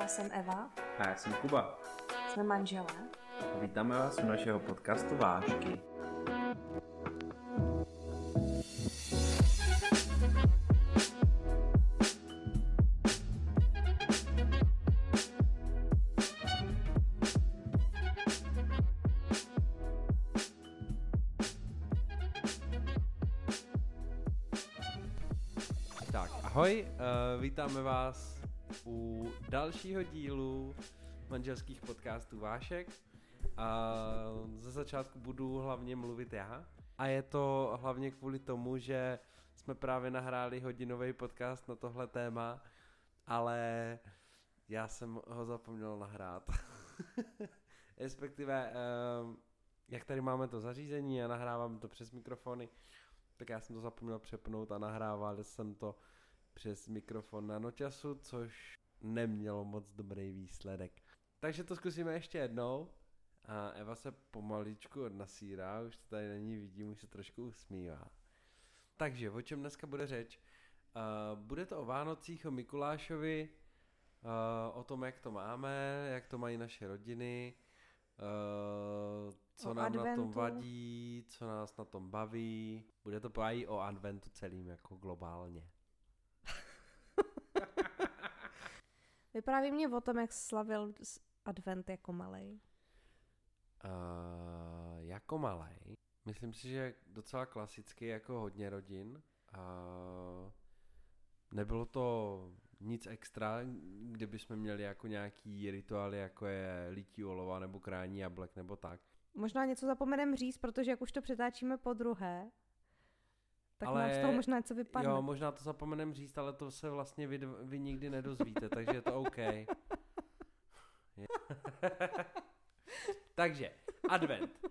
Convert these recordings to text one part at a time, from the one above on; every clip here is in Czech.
Já jsem Eva, A já jsem Kuba. jsme manželé. Vítáme vás u našeho podcastu Vážky. Tak, ahoj, uh, vítáme vás u dalšího dílu manželských podcastů Vášek. A ze začátku budu hlavně mluvit já. A je to hlavně kvůli tomu, že jsme právě nahráli hodinový podcast na tohle téma, ale já jsem ho zapomněl nahrát. Respektive, um, jak tady máme to zařízení a nahrávám to přes mikrofony, tak já jsem to zapomněl přepnout a nahrával jsem to přes mikrofon na noťasu, což nemělo moc dobrý výsledek. Takže to zkusíme ještě jednou. A Eva se pomaličku odnasírá, už to tady není vidím, už se trošku usmívá. Takže, o čem dneska bude řeč? Uh, bude to o Vánocích, o Mikulášovi, uh, o tom, jak to máme, jak to mají naše rodiny, uh, co O nám na tom adventu. vadí, co nás na tom baví. Bude to i o adventu celým, jako globálně. Vypráví mě o tom, jak slavil advent jako malej. Uh, jako malej, myslím si, že docela klasicky jako hodně rodin. Uh, nebylo to nic extra, kdyby jsme měli jako nějaký rituály, jako je lítí olova nebo krání jablek nebo tak. Možná něco zapomenem říct, protože jak už to přetáčíme po druhé, tak Ale- nám z toho možná něco vypadne. Jo, možná to zapomenem říct, ale to se vlastně vy, vy nikdy nedozvíte, takže je to OK. Takže, advent.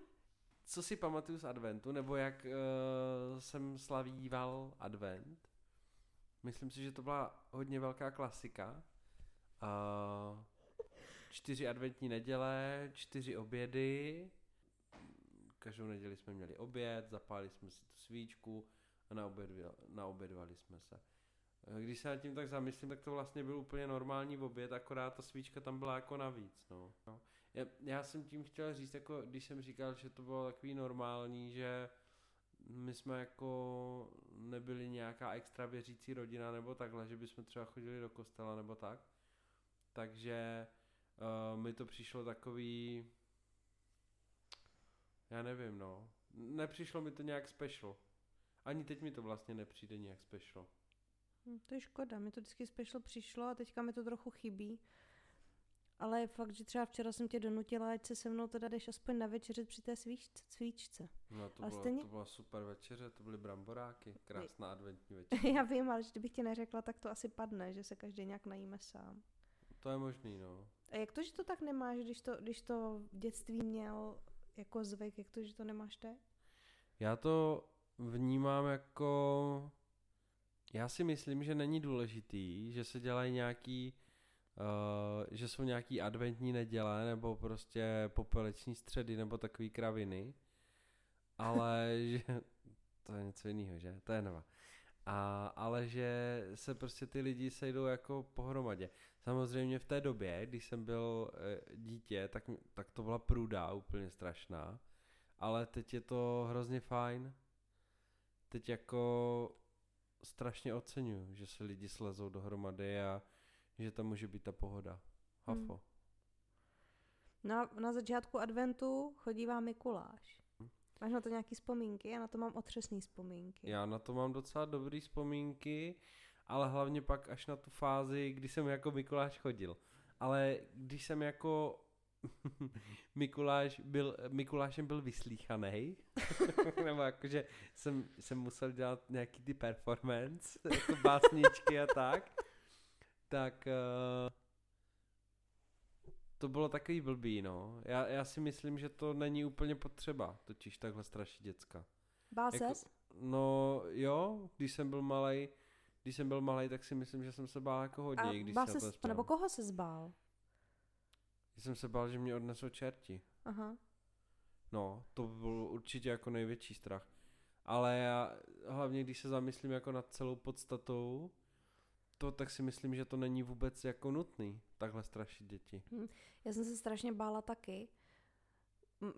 Co si pamatuju z adventu, nebo jak uh, jsem slavíval advent? Myslím si, že to byla hodně velká klasika. Uh, čtyři adventní neděle, čtyři obědy. Každou neděli jsme měli oběd, zapálili jsme si tu svíčku a naobědvali, naobědvali jsme se. Eh, Když se nad tím tak zamyslím, tak to vlastně byl úplně normální oběd, akorát ta svíčka tam byla jako navíc. No. No. Já, já jsem tím chtěl říct, jako když jsem říkal, že to bylo takový normální, že my jsme jako nebyli nějaká extra věřící rodina nebo takhle, že bychom třeba chodili do kostela nebo tak. Takže uh, mi to přišlo takový, já nevím no, nepřišlo mi to nějak special. Ani teď mi to vlastně nepřijde nějak special. Hm, To je škoda, mi to vždycky special přišlo a teďka mi to trochu chybí. Ale je fakt, že třeba včera jsem tě donutila, ať se se mnou teda jdeš aspoň na večeřet při té svíčce. svíčce. No to, Ale bylo, stejně- to byla super večeře, to byly bramboráky, krásná adventní večeře. Já vím, ale kdybych ti neřekla, tak to asi padne, že se každý nějak najíme sám. To je možný, no. A jak to, že to tak nemáš, když to, když to v dětství měl jako zvyk, jak to, že to nemáš teď? Já to vnímám jako... Já si myslím, že není důležitý, že se dělají nějaký... Uh, že jsou nějaký adventní neděle nebo prostě popeleční středy nebo takový kraviny, ale že... To je něco jiného, že? To je nova. A, ale že se prostě ty lidi sejdou jako pohromadě. Samozřejmě v té době, když jsem byl e, dítě, tak, tak to byla průda úplně strašná. Ale teď je to hrozně fajn. Teď jako strašně oceňuju, že se lidi slezou dohromady a že tam může být ta pohoda. Hafo. Hmm. Na, na začátku adventu chodívá Mikuláš. Hm. Máš na to nějaký vzpomínky? Já na to mám otřesný vzpomínky. Já na to mám docela dobrý vzpomínky, ale hlavně pak až na tu fázi, kdy jsem jako Mikuláš chodil. Ale když jsem jako Mikuláš byl, Mikulášem byl vyslíchaný, nebo jakože jsem, jsem musel dělat nějaký ty performance, jako básničky a tak, tak uh, to bylo takový blbý, no. Já, já si myslím, že to není úplně potřeba, totiž takhle strašit děcka. Bál Jako- ses? No jo, když jsem byl malý, když jsem byl malý, tak si myslím, že jsem se bál jako hodně, A když bál byl nebo koho se zbál? Já jsem se bál, že mě odnesou čerti. Aha. No, to byl určitě jako největší strach. Ale já hlavně, když se zamyslím jako nad celou podstatou, to, tak si myslím, že to není vůbec jako nutný, takhle strašit děti. Já jsem se strašně bála taky.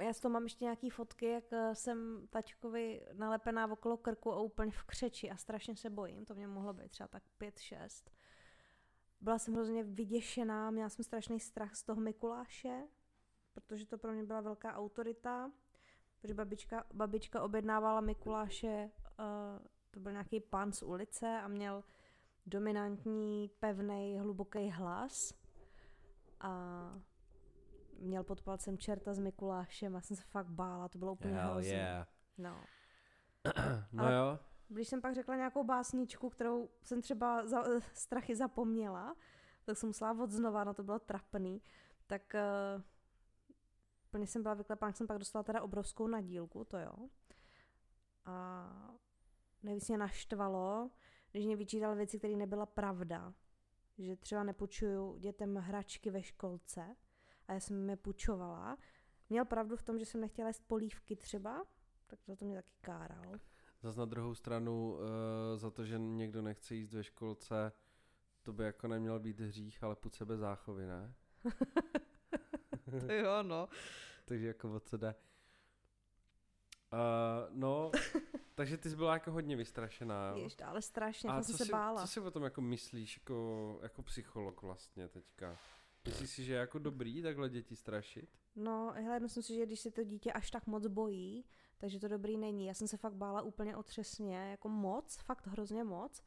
Já z toho mám ještě nějaký fotky, jak eh, jsem tačkovi nalepená okolo krku a úplně v křeči a strašně se bojím. To mě mohlo být třeba tak 5-6. Byla jsem hrozně vyděšená, měla jsem strašný strach z toho Mikuláše, protože to pro mě byla velká autorita, protože babička, babička objednávala Mikuláše, uh, to byl nějaký pán z ulice a měl dominantní, pevný, hluboký hlas a měl pod palcem čerta s Mikulášem a jsem se fakt bála, to bylo úplně Hell hrozný. yeah. No. No Ale- jo, Když jsem pak řekla nějakou básničku, kterou jsem třeba za, eh, strachy zapomněla, tak jsem musela od znova, no to bylo trapný, tak uh, plně jsem byla vyklepána, jsem pak dostala teda obrovskou nadílku, to jo. A nejvíc mě naštvalo, když mě vyčítal věci, které nebyla pravda. Že třeba nepůjčuju dětem hračky ve školce a já jsem je půjčovala. Měl pravdu v tom, že jsem nechtěla jíst polívky třeba, tak za to mě taky káral. Zas na druhou stranu, uh, za to, že někdo nechce jíst ve školce, to by jako neměl být hřích, ale půd sebe záchovy, ne? To jo, no. Takže jako o co jde. Uh, no, takže ty jsi byla jako hodně vystrašená. jo? Ještě, ale strašně, A jsem co se si, bála. co si o tom jako myslíš jako, jako psycholog vlastně teďka? Myslíš si, že je jako dobrý takhle děti strašit? No, hele, myslím si, že když se to dítě až tak moc bojí, takže to dobrý není. Já jsem se fakt bála úplně otřesně, jako moc, fakt hrozně moc.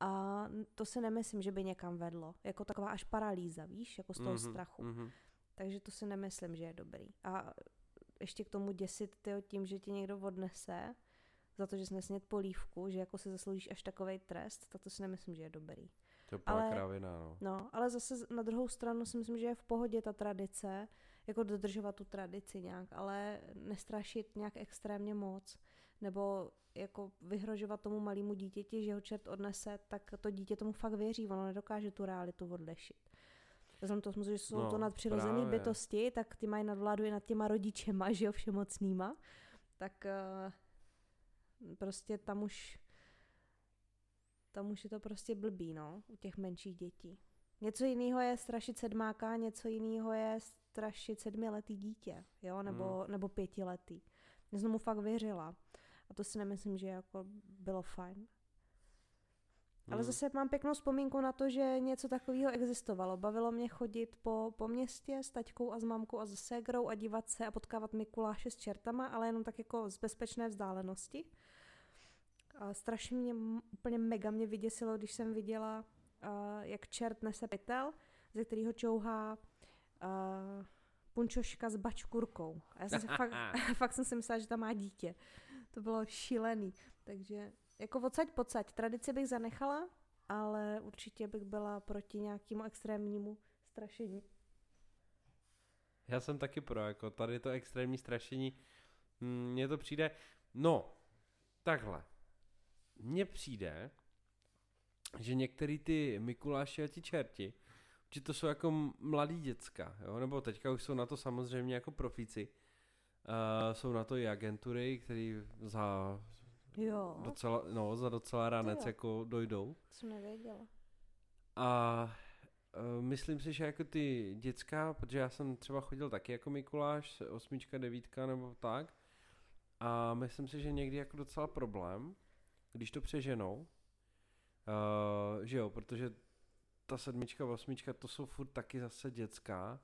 A to si nemyslím, že by někam vedlo. Jako taková až paralýza, víš, jako z toho Mhm, strachu. mhm. Takže to si nemyslím, že je dobrý. A ještě k tomu děsit tyjo, tím, že ti někdo odnese za to, že jsi nesnět polívku, že jako si zasloužíš až takový trest, tak to si nemyslím, že je dobrý. To je Ale- kravina, no. No, ale zase na druhou stranu si myslím, že je v pohodě ta tradice, jako dodržovat tu tradici nějak, ale nestrašit nějak extrémně moc, nebo jako vyhrožovat tomu malému dítěti, že ho čert odnese, tak to dítě tomu fakt věří, ono nedokáže tu realitu odlišit. Vzhledem k tomu, že jsou No, to nadpřirozené bytosti, tak ty mají nadvládu i nad těma rodičema, že jo, všemocnýma, tak eh, prostě tam už tam už je to prostě blbý, no, u těch menších dětí. Něco jiného je strašit sedmáka, něco jiného je strašit sedmiletý dítě, jo, nebo, Hmm. nebo pětiletý. Já jsem mu fakt věřila. A to si nemyslím, že jako bylo fajn. Ale Mhm. zase mám pěknou vzpomínku na to, že něco takového existovalo. Bavilo mě chodit po, po městě s taťkou a s mamkou a s ségrou a dívat se a potkávat Mikuláše s čertama, ale jenom tak jako z bezpečné vzdálenosti. A strašně mě úplně mega mě vyděsilo, když jsem viděla, uh, jak čert nese pytel, ze kterého čouhá uh, punčoška s bačkurkou. A já jsem si fakt, fakt jsem si myslela, že tam má dítě. To bylo šílený. Takže jako odsaď pocať. Tradici bych zanechala, ale určitě bych byla proti nějakému extrémnímu strašení. Já jsem taky pro, jako tady to extrémní strašení, mm, mně to přijde, no, takhle, mně přijde, že některý ty Mikuláši a ti čerti, že to jsou jako m- mladý děcka, jo? nebo teďka už jsou na to samozřejmě jako profíci, uh, jsou na to i agentury, který za Jo, docela, no, za docela ranec jako dojdou. to jsem nevěděla. A uh, myslím si, že jako ty děcka, protože já jsem třeba chodil taky jako Mikuláš, osmička, devítka nebo tak, a myslím si, že někdy jako docela problém, když to přeženou, uh, že jo, protože ta sedmička, osmička, to jsou furt taky zase dětská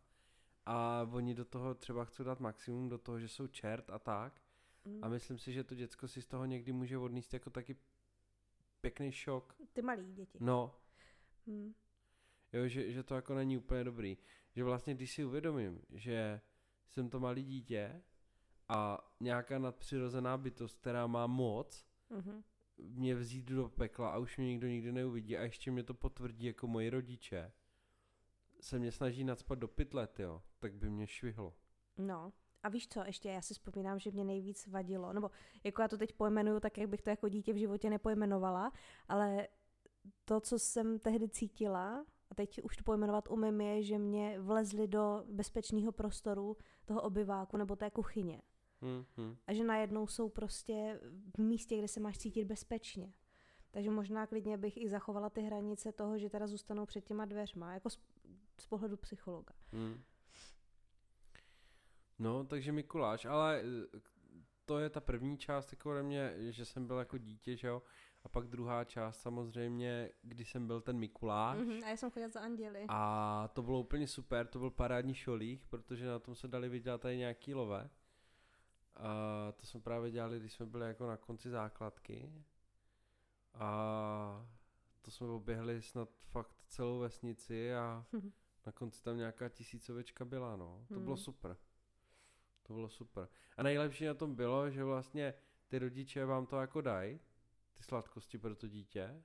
a oni do toho třeba chcou dát maximum, do toho, že jsou čert a tak Mm. a myslím si, že to děcko si z toho někdy může odníst jako taky pěkný šok. Ty malí děti. No, Hmm. Jo, že, že to jako není úplně dobrý. Že vlastně, když si uvědomím, že jsem to malý dítě a nějaká nadpřirozená bytost, která má moc, Mhm. Mě vzít do pekla a už mě nikdo nikdy neuvidí a ještě mě to potvrdí jako moji rodiče, se mě snaží nadspat do pytlet, jo, tak by mě švihlo. No. A víš co, ještě já si vzpomínám, že mě nejvíc vadilo, nebo jako já to teď pojmenuju tak, jak bych to jako dítě v životě nepojmenovala, ale to, co jsem tehdy cítila, a teď už to pojmenovat umím, je, že mě vlezli do bezpečného prostoru toho obyváku nebo té kuchyně. Hm, hm. A že najednou jsou prostě v místě, kde se máš cítit bezpečně. Takže možná klidně bych i zachovala ty hranice toho, že teda zůstanou před těma dveřma, jako z, z pohledu psychologa. Hmm. No, takže Mikuláš, ale eh, to je ta první část jako ode mě, že jsem byl jako dítě, že jo, a pak druhá část samozřejmě, když jsem byl ten Mikuláš. Mm-hmm, a já jsem chodila za anděli. A to bylo úplně super, to byl parádní šolích, protože na tom se dali vydělat tady nějaký love. A to jsme právě dělali, když jsme byli jako na konci základky. A to jsme oběhli snad fakt celou vesnici a na konci tam nějaká tisícovečka byla, no. To bylo Hmm. super. To bylo super. A nejlepší na tom bylo, že vlastně ty rodiče vám to jako dají, ty sladkosti pro to dítě,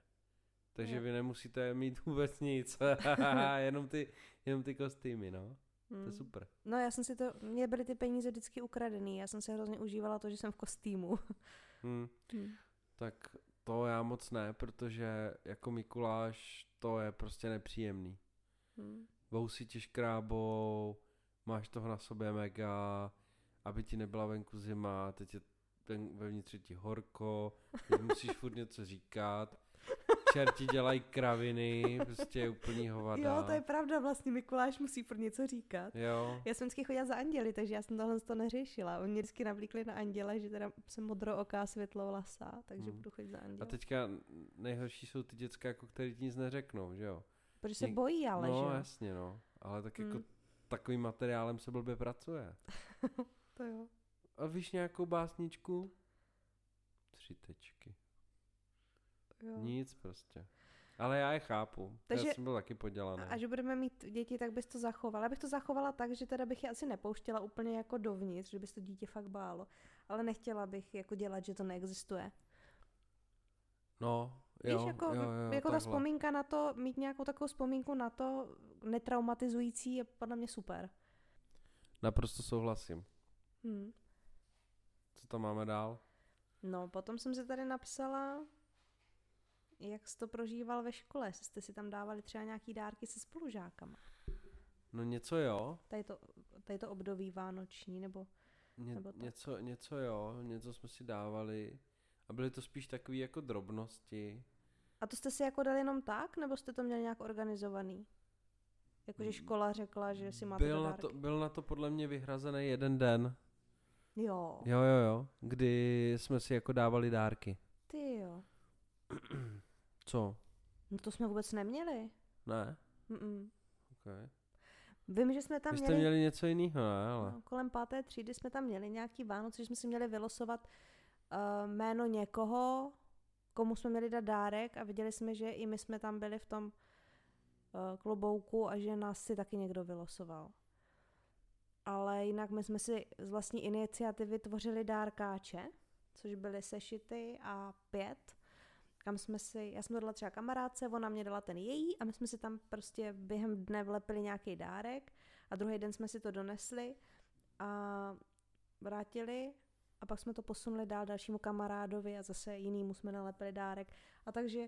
takže Jo. vy nemusíte mít vůbec nic, jenom ty, jenom ty kostýmy, no. To je Hmm. super. No já jsem si to, mě byly ty peníze vždycky ukradený, já jsem se hrozně užívala to, že jsem v kostýmu. Hm. Hmm. Tak to já moc ne, protože jako Mikuláš to je prostě nepříjemný. Hmm. Vousy tě škrábou, máš toho na sobě mega, aby ti nebyla venku zima, teď je ven, vevnitř je ti horko, teď musíš furt něco říkat, čerti dělají kraviny, prostě je úplný hovada. Jo, to je pravda, vlastně Mikuláš musí pro něco říkat. Jo, Já jsem vždycky chodila za anděli, takže já jsem tohle to neřešila. Oni mě vždycky navlíkli na anděle, že teda jsem modrooká světlovlasá, takže Hmm. budu chodit za a anděle. teďka nejhorší jsou ty děcka, jako který ti nic neřeknou, že jo? Protože se něk- bojí ale, no že jo? jasně, no, ale tak jako Hmm. takovým materiálem se blbě pracuje. To jo. A víš nějakou básničku? Tři tečky. Jo. Nic prostě. Ale já je chápu. Takže- já jsem byl taky podělaný. A až budeme mít děti, tak bys to zachovala. Já bych to zachovala tak, že teda bych je asi nepouštěla úplně jako dovnitř, že bys to dítě fakt bálo. Ale nechtěla bych jako dělat, že to neexistuje. No, Víš, jo, jako, jo, jo, jako ta vzpomínka na to, mít nějakou takovou vzpomínku na to, netraumatizující, je podle mě super. Naprosto souhlasím. Hm. Co tam máme dál? No, potom jsem si tady napsala, jak jsi to prožíval ve škole, jste si tam dávali třeba nějaký dárky se spolužákama. No něco jo, Tady to, tady to období vánoční, nebo... ně, Nebo tak. něco, něco jo, něco jsme si dávali. A byly to spíš takové jako drobnosti. A to jste si jako dali jenom tak, nebo jste to měli nějak organizovaný? Jakože škola řekla, že si máte Byl na, to, byl na to podle mě vyhrazený jeden den. Jo, Jo, jo, jo. Kdy jsme si jako dávali dárky. ty jo. Co? No to jsme vůbec neměli. Ne? Mm-mm. Okay. Vím, že jsme tam Vy jste měli, měli něco jiného, ne? Ale... no, kolem páté třídy jsme tam měli nějaký Vánoce, že jsme si měli vylosovat uh, jméno někoho, komu jsme měli dát dárek a viděli jsme, že i my jsme tam byli v tom uh, klobouku a že nás si taky někdo vylosoval. Ale jinak my jsme si z vlastní iniciativy tvořili dárkáče, což byly sešity a pět, kam jsme si, já jsem to dala třeba kamarádce, ona mě dala ten její a my jsme si tam prostě během dne vlepili nějaký dárek a druhý den jsme si to donesli a vrátili a pak jsme to posunuli dál dalšímu kamarádovi a zase jinýmu jsme nalepili dárek. A takže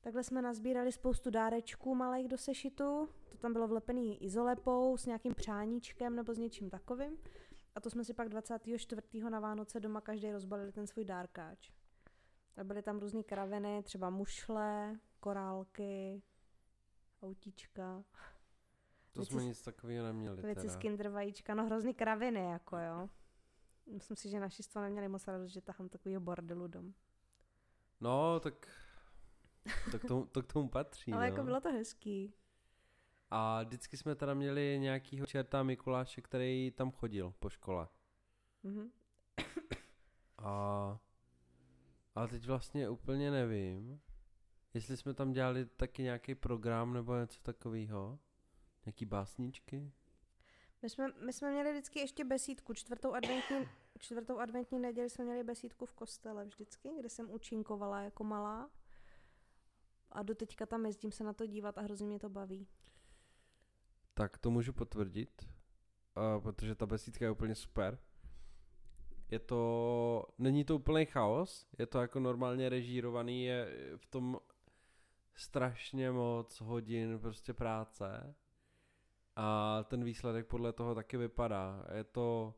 takhle jsme nazbírali spoustu dárečků malých do sešitu, to tam bylo vlepený izolepou s nějakým přáníčkem nebo s něčím takovým. A to jsme si pak 24. na Vánoce doma každý rozbalili ten svůj dárkáč. A byly tam různé kraviny, třeba mušle, korálky, autíčka, To Věci jsme nic takového neměli věci teda. z kinder vajíčka, no hrozný kraviny, jako jo. Myslím si, že naši z toho neměli moc radost, že tahám takovýho bordelu dom. No, tak to k tomu, to k tomu patří, Ale no. jako bylo to hezký. A vždycky jsme teda měli nějakýho čerta Mikuláše, který tam chodil po škole. Mhm. A ale teď vlastně úplně nevím, jestli jsme tam dělali taky nějaký program nebo něco takového. Nějaký básničky? My jsme, my jsme měli vždycky ještě besídku, čtvrtou adventní, čtvrtou adventní neděli jsme měli besídku v kostele vždycky, kde jsem účinkovala jako malá. A do teďka tam jezdím se na to dívat a hrozně mě to baví. Tak to můžu potvrdit, protože ta besídka je úplně super. Je to, není to úplný chaos, je to jako normálně režírovaný, je v tom strašně moc hodin prostě práce a ten výsledek podle toho taky vypadá. Je to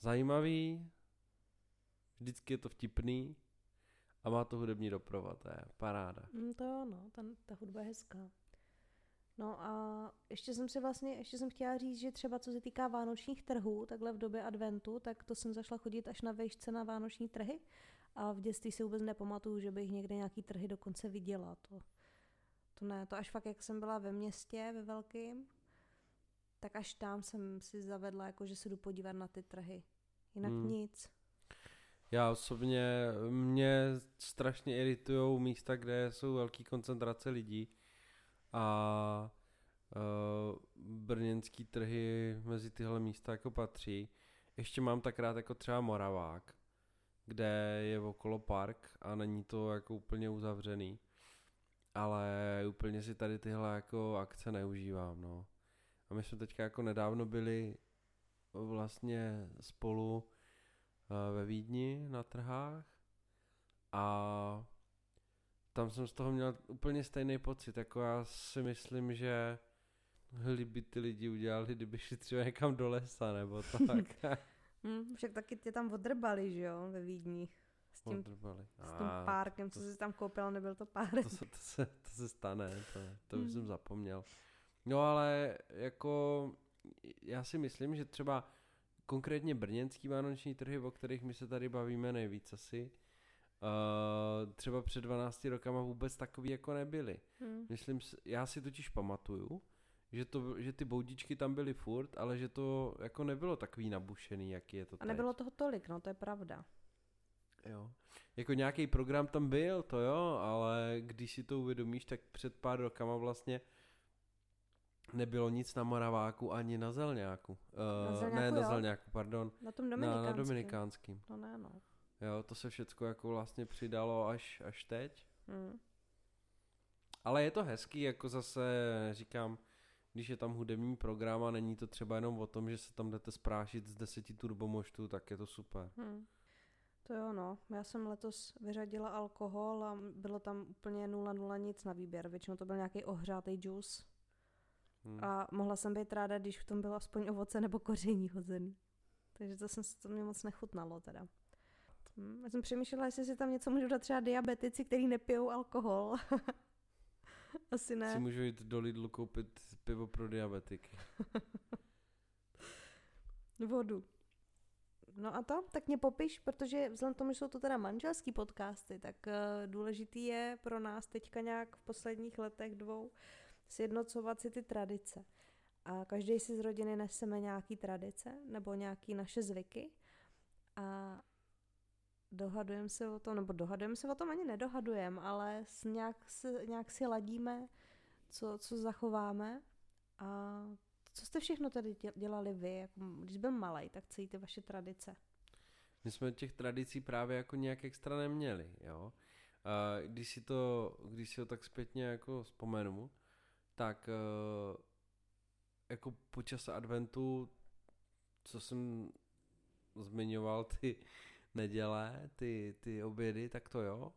zajímavý, vždycky je to vtipný A má to hudební doprovod, to je paráda. Mm, to jo, no, ta, ta hudba je hezká. No a ještě jsem si vlastně, ještě jsem chtěla říct, že třeba co se týká vánočních trhů, takhle v době adventu, tak to jsem zašla chodit až na vejšce na vánoční trhy a v dětství si vůbec nepamatuju, že bych někde nějaký trhy dokonce viděla. To, to ne, to až fakt, jak jsem byla ve městě, ve velkým, tak až tam jsem si zavedla, jako že se jdu podívat na ty trhy. Jinak Hmm. nic. Já osobně, mě strašně iritují místa, kde jsou velké koncentrace lidí a uh, brněnský trhy mezi tyhle místa jako patří. Ještě mám tak rád jako třeba Moravák, kde je okolo park a není to jako úplně uzavřený. Ale úplně si tady tyhle jako akce neužívám, no. A my jsme teďka jako nedávno byli vlastně spolu eh, ve Vídni na trhách a tam jsem z toho měl úplně stejný pocit, jako já si myslím, že kdyby ty lidi udělali, kdyby šli třeba někam do lesa nebo tak. Hm, však taky tě tam odrbali, že jo, ve Vídni. S tím, Odrbali. s tím A, párkem, to co jsi tam koupil, nebyl to párek. to, se, to, se, to se stane, to, to už Hmm. jsem zapomněl. No ale jako já si myslím, že třeba konkrétně brněnský vánoční trhy, o kterých my se tady bavíme nejvíc asi, uh, třeba před 12 rokama vůbec takový jako nebyly. Hm. Myslím, já si totiž pamatuju, že, to, že ty boudičky tam byly furt, ale že to jako nebylo takový nabušený, jaký je to A nebylo toho tolik, no to je pravda. teď. Jo. Jako nějaký program tam byl, to jo, ale když si to uvědomíš, tak před pár rokama vlastně nebylo nic na Moraváku ani na Zelňáku. Na Uh, ne, Zelňáku, na jo. Zelňáku, pardon. Na tom Dominikánském. na Dominikánským. No ne, no. Jo, to se všecko jako vlastně přidalo až, až teď. Hm. Ale je to hezký, jako zase říkám, když je tam hudební program a není to třeba jenom o tom, že se tam jdete sprášit z deseti turbomoštů, tak je to super. Hm. To jo, no. Já jsem letos vyřadila alkohol a bylo tam úplně nula nula nic na výběr. Většinou to byl nějaký ohřátý džus. Hm. A mohla jsem být ráda, když v tom bylo aspoň ovoce nebo koření hozený. Takže to, jsem, to mě moc nechutnalo teda. Hm. Já jsem přemýšlela, jestli si tam něco můžu dát třeba diabetici, který nepijou alkohol. Asi Si ne. můžu jít do Lidlu koupit pivo pro diabetiky. Vodu. No a to, tak mě popiš, protože vzhledem k tomu, že jsou to teda manželský podcasty, tak uh, důležitý je pro nás teďka nějak v posledních letech dvou sjednocovat si ty tradice. A každý si z rodiny neseme nějaký tradice nebo nějaký naše zvyky a dohadujeme se o tom, nebo dohadujeme se o tom ani nedohadujeme, ale nějak, se, nějak si ladíme, co, co zachováme a co jste všechno tady děl- dělali vy, jako, když byl malý, tak celý ty vaše tradice? My jsme těch tradicí právě jako nějak extra neměli, jo. A když si to, když si to tak zpětně jako vzpomenu, tak eh, jako po čase adventu, co jsem zmiňoval, ty neděle, ty, ty obědy, tak to jo.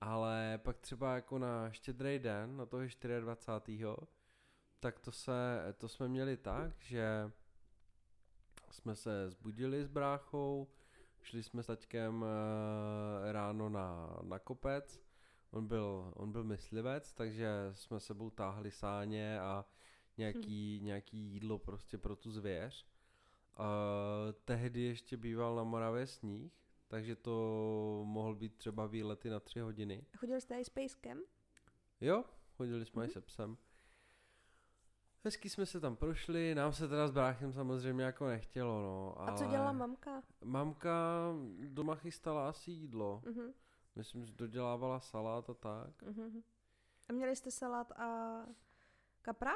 Ale pak třeba jako na štědrý den, na toho 24. tak to se, to jsme měli tak, že jsme se zbudili s bráchou, šli jsme s taťkem eh, ráno na, na kopec, on byl, on byl myslivec, takže jsme sebou táhli sáně a nějaký, nějaký jídlo prostě pro tu zvěř. Uh, tehdy ještě býval na Moravě sníh, takže to mohl být třeba výlety na tři hodiny. Chodili jste i s pejskem? Jo, chodili jsme mm-hmm. i se psem. Hezky jsme se tam prošli, nám se teda s bráchem samozřejmě jako nechtělo, no. A co dělala mamka? Mamka doma chystala asi jídlo. Mhm, Myslím, že dodělávala salát a tak. mhm. A měli jste salát a kapra?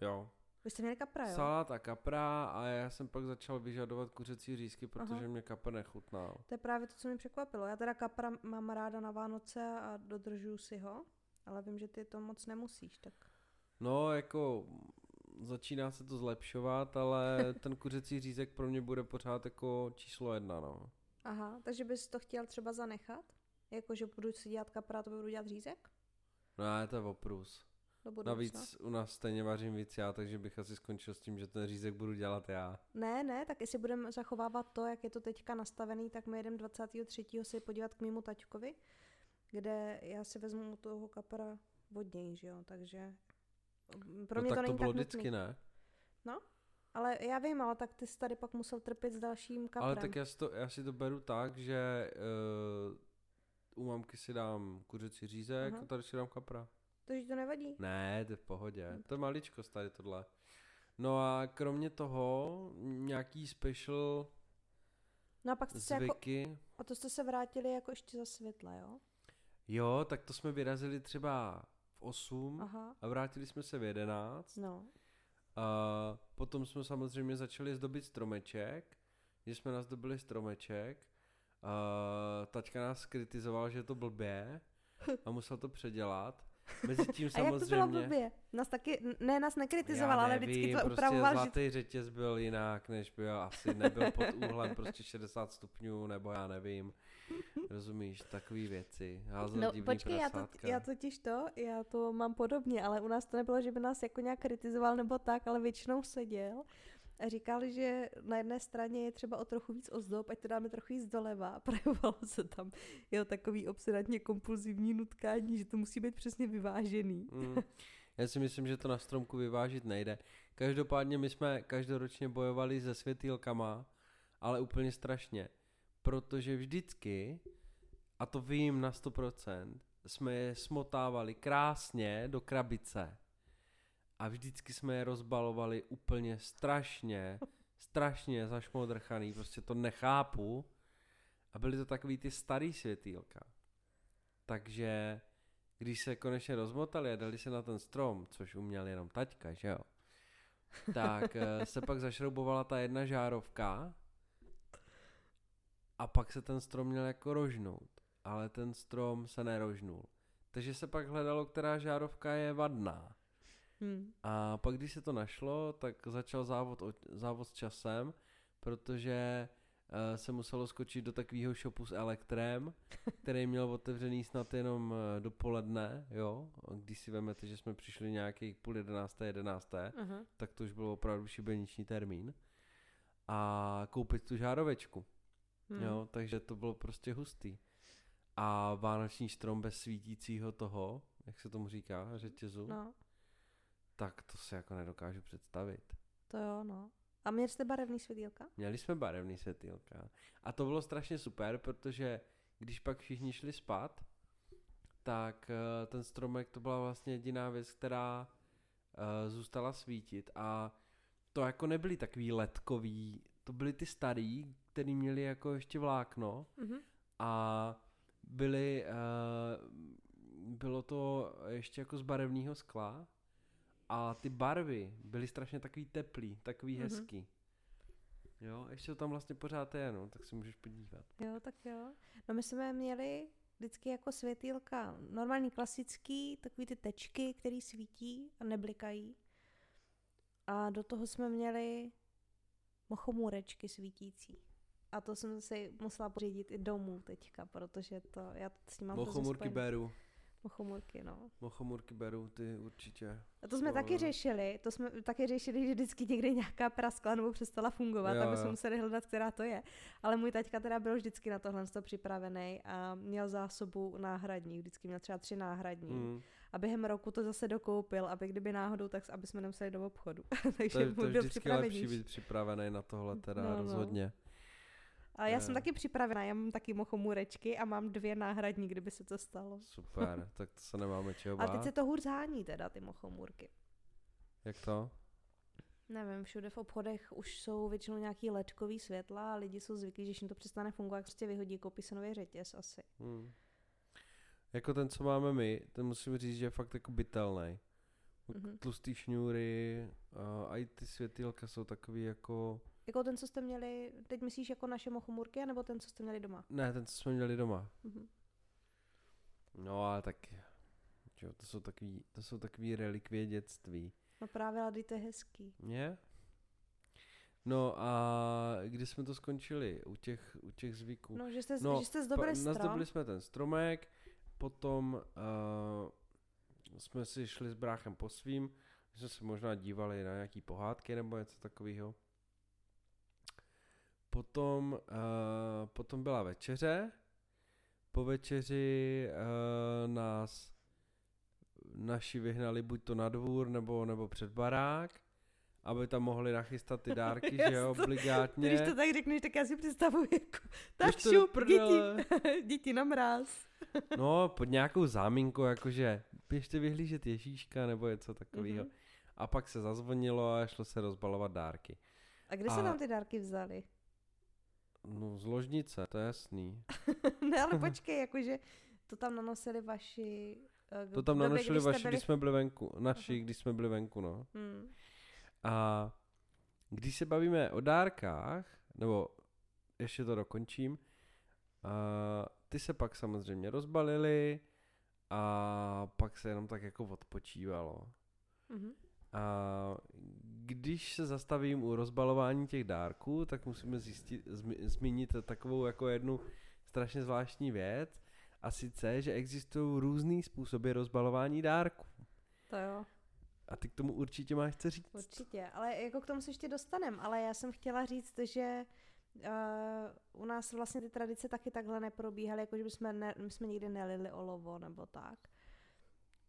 Jo. Vy jste měli kapra, jo? Salát a kapra a já jsem pak začal vyžadovat kuřecí řízky, protože Aha. mě kapr nechutnal. To je právě to, co mě překvapilo. Já teda kapra mám ráda na Vánoce a dodržuju si ho, ale vím, že ty to moc nemusíš, tak... No, jako začíná se to zlepšovat, ale ten kuřecí řízek pro mě bude pořád jako číslo jedna, no. Aha, takže bys to chtěl třeba zanechat? Jako, že budu si dělat kapra, to budu dělat řízek? No, ale to je oprus. Do budoucna? Navíc u nás stejně vařím víc já, takže bych asi skončil s tím, že ten řízek budu dělat já. Ne, ne, tak jestli budeme zachovávat to, jak je to teďka nastavený, tak my jedeme 23. si podívat k mému taťkovi, kde já si vezmu toho kapra od něj, že jo, takže mm, pro no mě tak to to není bylo tak vždycky, nutný. ne? Ale já vím, ale tak ty jsi tady pak musel trpět s dalším kaprem. Ale tak já si to, já si to beru tak, že uh, u mamky si dám kuřecí řízek Aha. a tady si dám kapra. Takže to nevadí. Ne, to je v pohodě. Hm. To je maličkost tady tohle. No a kromě toho nějaký special No a pak jste se jako, zvyky. a to jste se vrátili jako ještě za světla, jo? Jo, tak to jsme vyrazili třeba v 8 Aha, a vrátili jsme se v 11. no. A potom jsme samozřejmě začali zdobit stromeček, že jsme nazdobili stromeček. A taťka nás kritizoval, že je to blbě a musel to předělat. Mezitím A jak to bylo samozřejmě... blbě? Nás taky, ne, nás nekritizoval, Já ale vždycky to prostě upravoval, že zlatý řetěz byl jinak, než byl, asi nebyl pod úhlem prostě 60 stupňů, nebo já nevím. Rozumíš, takové věci. Házel No počkej, já, to, já totiž to, já to mám podobně, ale u nás to nebylo, že by nás jako nějak kritizoval nebo tak, ale většinou seděl říkal, že na jedné straně je třeba o trochu víc ozdob, ať to dáme trochu víc doleva a projevovalo se tam jeho takový obsedantně kompulzivní nutkání, že to musí být přesně vyvážený. Mm. Já si myslím, že to na stromku vyvážit nejde. Každopádně my jsme každoročně bojovali se světýlkama, ale úplně strašně. Protože vždycky, a to vím na 100%, jsme je smotávali krásně do krabice. A vždycky jsme je rozbalovali úplně strašně, strašně zašmodrchaný, prostě to nechápu. A byly to takový ty starý světýlka. Takže když se konečně rozmotali a dali se na ten strom, což uměl jenom taťka, že jo, tak eh, se pak zašroubovala ta jedna žárovka a pak se ten strom měl jako rožnout, ale ten strom se nerožnul. Takže se pak hledalo, která žárovka je vadná. Hmm. A pak, když se to našlo, tak začal závod, o, závod s časem, protože uh, se muselo skočit do takového shopu s elektrem, který měl otevřený snad jenom eh, dopoledne, jo. Když si vezmete, že jsme přišli nějakých půl jedenácté, jedenácté, Aha. tak to už byl opravdu šibeniční termín. A koupit tu žárovečku, Hmm. jo, takže to bylo prostě hustý. A vánoční strom bez svítícího toho, jak se tomu říká, řetězu, No, tak to si jako nedokážu představit. to jo, no. A měli jste barevný světýlka? Měli jsme barevný světýlka. A to bylo strašně super, protože když pak všichni šli spát, tak eh, ten stromek to byla vlastně jediná věc, která eh, zůstala svítit a to jako nebyly takový ledkový, to byly ty starý, který měli jako ještě vlákno Mhm. a byly, uh, bylo to ještě jako z barevného skla a ty barvy byly strašně takový teplý, takový Mhm. hezký. Jo, ještě to tam vlastně pořád je, no, tak se můžeš podívat. Jo, tak jo. No my jsme měli vždycky jako světýlka, normální klasický, takový ty tečky, které svítí a neblikají. A do toho jsme měli mochomůrečky svítící. A to jsem si musela pořídit i domů teďka, protože to, já s tím mám spojený. beru, Mochomůrky, no. mochomurky beru, ty určitě. A to jsme To- taky řešili, to jsme taky řešili, že vždycky někde nějaká praskla nebo přestala fungovat, Jo, aby jsme museli hledat, která to je. Ale můj taťka teda byl vždycky na tohle to připravený a měl zásobu náhradní, vždycky měl třeba tři náhradní. Mm. A během roku to zase dokoupil, aby kdyby náhodou, tak aby jsme nemuseli do obchodu. Takže To, je, to byl vždycky lepší být připravený na tohle teda, No, no. A já jsem Eh. taky připravená, já mám taky mochomůrečky a mám dvě náhradní, kdyby se to stalo. Super, tak to se nemáme čeho A bát. teď se to hůř zhání teda, ty mochomůrky. Jak to? Nevím, všude v obchodech už jsou většinou nějaký ledkový světla a lidi jsou zvyklí, že když jim to přestane fungovat, jak prostě vyhodí koupí se nový řetěz asi. Hmm. Jako ten, co máme my, ten musím říct, že je fakt jako bytelný. Mhm. Tlustý šňůry a, a i ty světýlka jsou takový jako... Jako ten, co jste měli, teď myslíš jako naše mochomůrky, nebo ten, co jste měli doma? Ne, ten, co jsme měli doma. Mhm. No ale tak... Čo, to jsou takový, to jsou takový relikvie dětství. No právě, ale to je hezký. Je? No a kdy jsme to skončili? U těch, u těch zvyků. No, že jste, No, že jste zdobili Pa- strom. Nazdobili jsme ten stromek, potom uh, jsme si šli s bráchem po svým, my jsme se možná dívali na nějaký pohádky nebo něco takového. Potom, uh, potom byla večeře, po večeři uh, nás naši vyhnali buď to na dvůr, nebo, nebo před barák, aby tam mohli nachystat ty dárky, že jo, obligátně. Když to tak řekneš, tak já si představuji jako, tak to šup, děti, děti na mráz. No, pod nějakou záminku, jakože běžte vyhlížet Ježíška nebo něco takového. Mhm. A pak se zazvonilo a šlo se rozbalovat dárky. A kde se A- nám ty dárky vzaly? No, z ložnice, to je jasný. ne, ale počkej, jakože to tam nanosili vaši... eh, To tam době, nanošili když jste vaši, byli když jsme byli venku. Naši, Aha. když jsme byli venku, no. Hmm. A když se bavíme o dárkách, nebo ještě to dokončím, a ty se pak samozřejmě rozbalili a pak se jenom tak jako odpočívalo. Mhm. A když se zastavím u rozbalování těch dárků, tak musíme zjistit, zmi, zmínit takovou jako jednu strašně zvláštní věc, a sice, že existují různý způsoby rozbalování dárků. To jo, A ty k tomu určitě máš co říct. určitě. Ale jako k tomu se ještě dostanem. Ale já jsem chtěla říct, že uh, u nás vlastně ty tradice taky takhle neprobíhaly, jako že bychom, ne, my jsme nikdy nelili olovo nebo tak.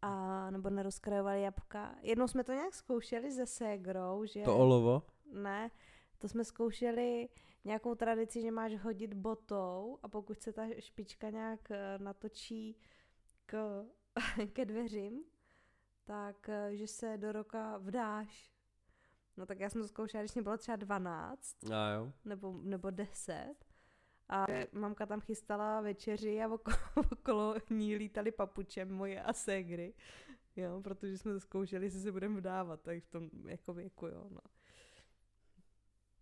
A, nebo nerozkrajovali jabka. Jednou jsme to nějak zkoušeli se ségrou, že... To olovo? Ne, to jsme zkoušeli nějakou tradici, že máš hodit botou a pokud se ta špička nějak eh, natočí k, ke dveřím, tak eh, že se do roka vdáš. No tak já jsem to zkoušela, když mě bylo třeba 12 A jo. nebo, nebo 10 a mamka tam chystala večeři a okolo, okolo ní lítali papuče moje a ségry. Jo, protože jsme zkoušeli, jestli se budeme vdávat, tak v tom jako věku, jo, no.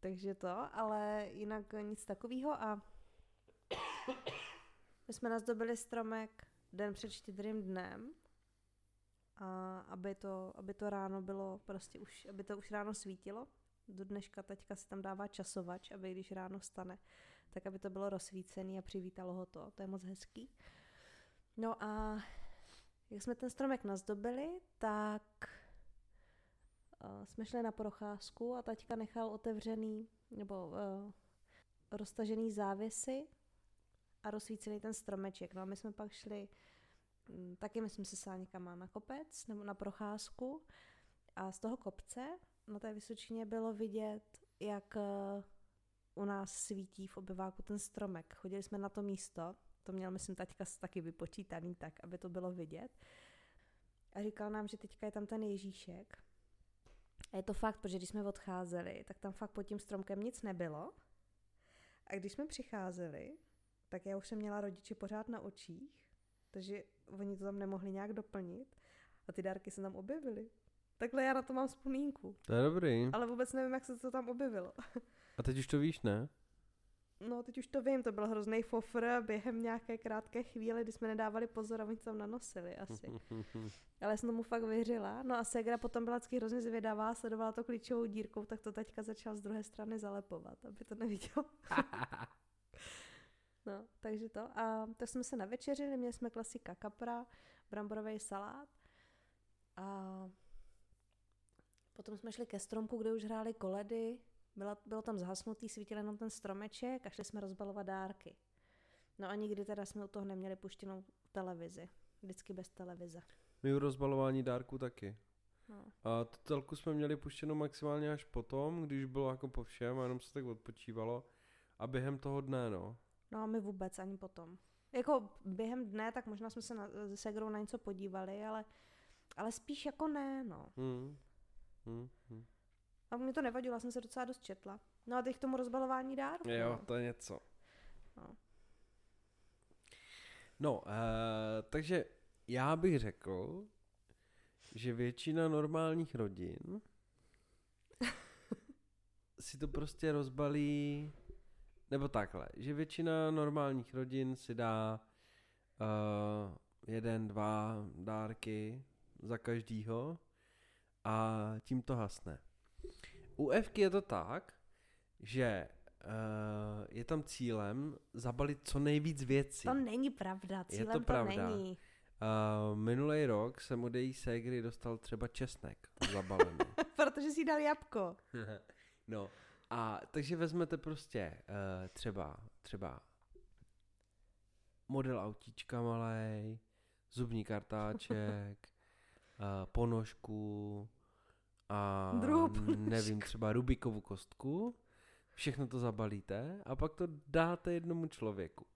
Takže to, ale jinak nic takového a my jsme nazdobili stromek den před štědrým dnem, a aby to, aby to ráno bylo prostě už, aby to už ráno svítilo. Do dneška teďka si tam dává časovač, aby když ráno stane, tak aby to bylo rozsvícený a přivítalo ho to. To je moc hezký. No a jak jsme ten stromek nazdobili, tak uh, jsme šli na procházku a taťka nechal otevřený nebo uh, roztažený závěsy a rozsvícený ten stromeček. No a my jsme pak šli mm, taky myslím se sáhla někam na kopec nebo na procházku a z toho kopce na té Vysočině bylo vidět, jak eh, u nás svítí v obyváku ten stromek. Chodili jsme na to místo, to měl myslím taťka s- taky vypočítaný tak, aby to bylo vidět. A říkal nám, že teďka je tam ten Ježíšek. A je to fakt, protože když jsme odcházeli, tak tam fakt pod tím stromkem nic nebylo. A když jsme přicházeli, tak já už jsem měla rodiče pořád na očích, takže oni to tam nemohli nějak doplnit a ty dárky se tam objevily. Takhle já na to mám vzpomínku, To je dobrý. ale vůbec nevím, jak se to tam objevilo. A teď už to víš, ne? No, teď už to vím, to byl hrozný fofr během nějaké krátké chvíle, kdy jsme nedávali pozor a oni to tam nanosili asi. Ale jsem tomu fakt věřila. No a Segra potom byla vždycky hrozně zvědavá, sledovala to klíčovou dírkou, tak to teďka začal z druhé strany zalepovat, aby to neviděl. no, takže to. A tak jsme se navečeřili, měli jsme klasika kapra, bramborový salát a potom jsme šli ke stromku, kde už hráli koledy, byla, bylo tam zhasnutý, svítil jenom ten stromeček a šli jsme rozbalovat dárky. No a nikdy teda jsme u toho neměli puštěnou televizi. Vždycky bez televize. My u rozbalování dárku taky. No. A to telku jsme měli puštěno maximálně až potom, když bylo jako po všem a jenom se tak odpočívalo. A během toho dne, no. no a my vůbec ani potom. Jako během dne, tak možná jsme se na, se Segrou na něco podívali, ale, ale spíš jako ne, no. Hmm. Hmm. Hmm. A mě to nevadilo, já jsem se docela dost četla. No a teď k tomu rozbalování dárků. Jo, no. to je něco. No. No, uh, takže já bych řekl, že většina normálních rodin si to prostě rozbalí, nebo takhle, že většina normálních rodin si dá uh, jeden, dva dárky za každýho a tím to hasne. U Fky je to tak, že uh, je tam cílem zabalit co nejvíc věcí. To není pravda, cílem to to, pravda. není. Uh, minulý rok jsem od její ségry dostal třeba česnek zabalený. Protože si dal jabko. no, a takže vezmete prostě uh, třeba, třeba model autíčka malej, zubní kartáček, a ponožku a nevím, třeba Rubikovu kostku. Všechno to zabalíte a pak to dáte jednomu člověku.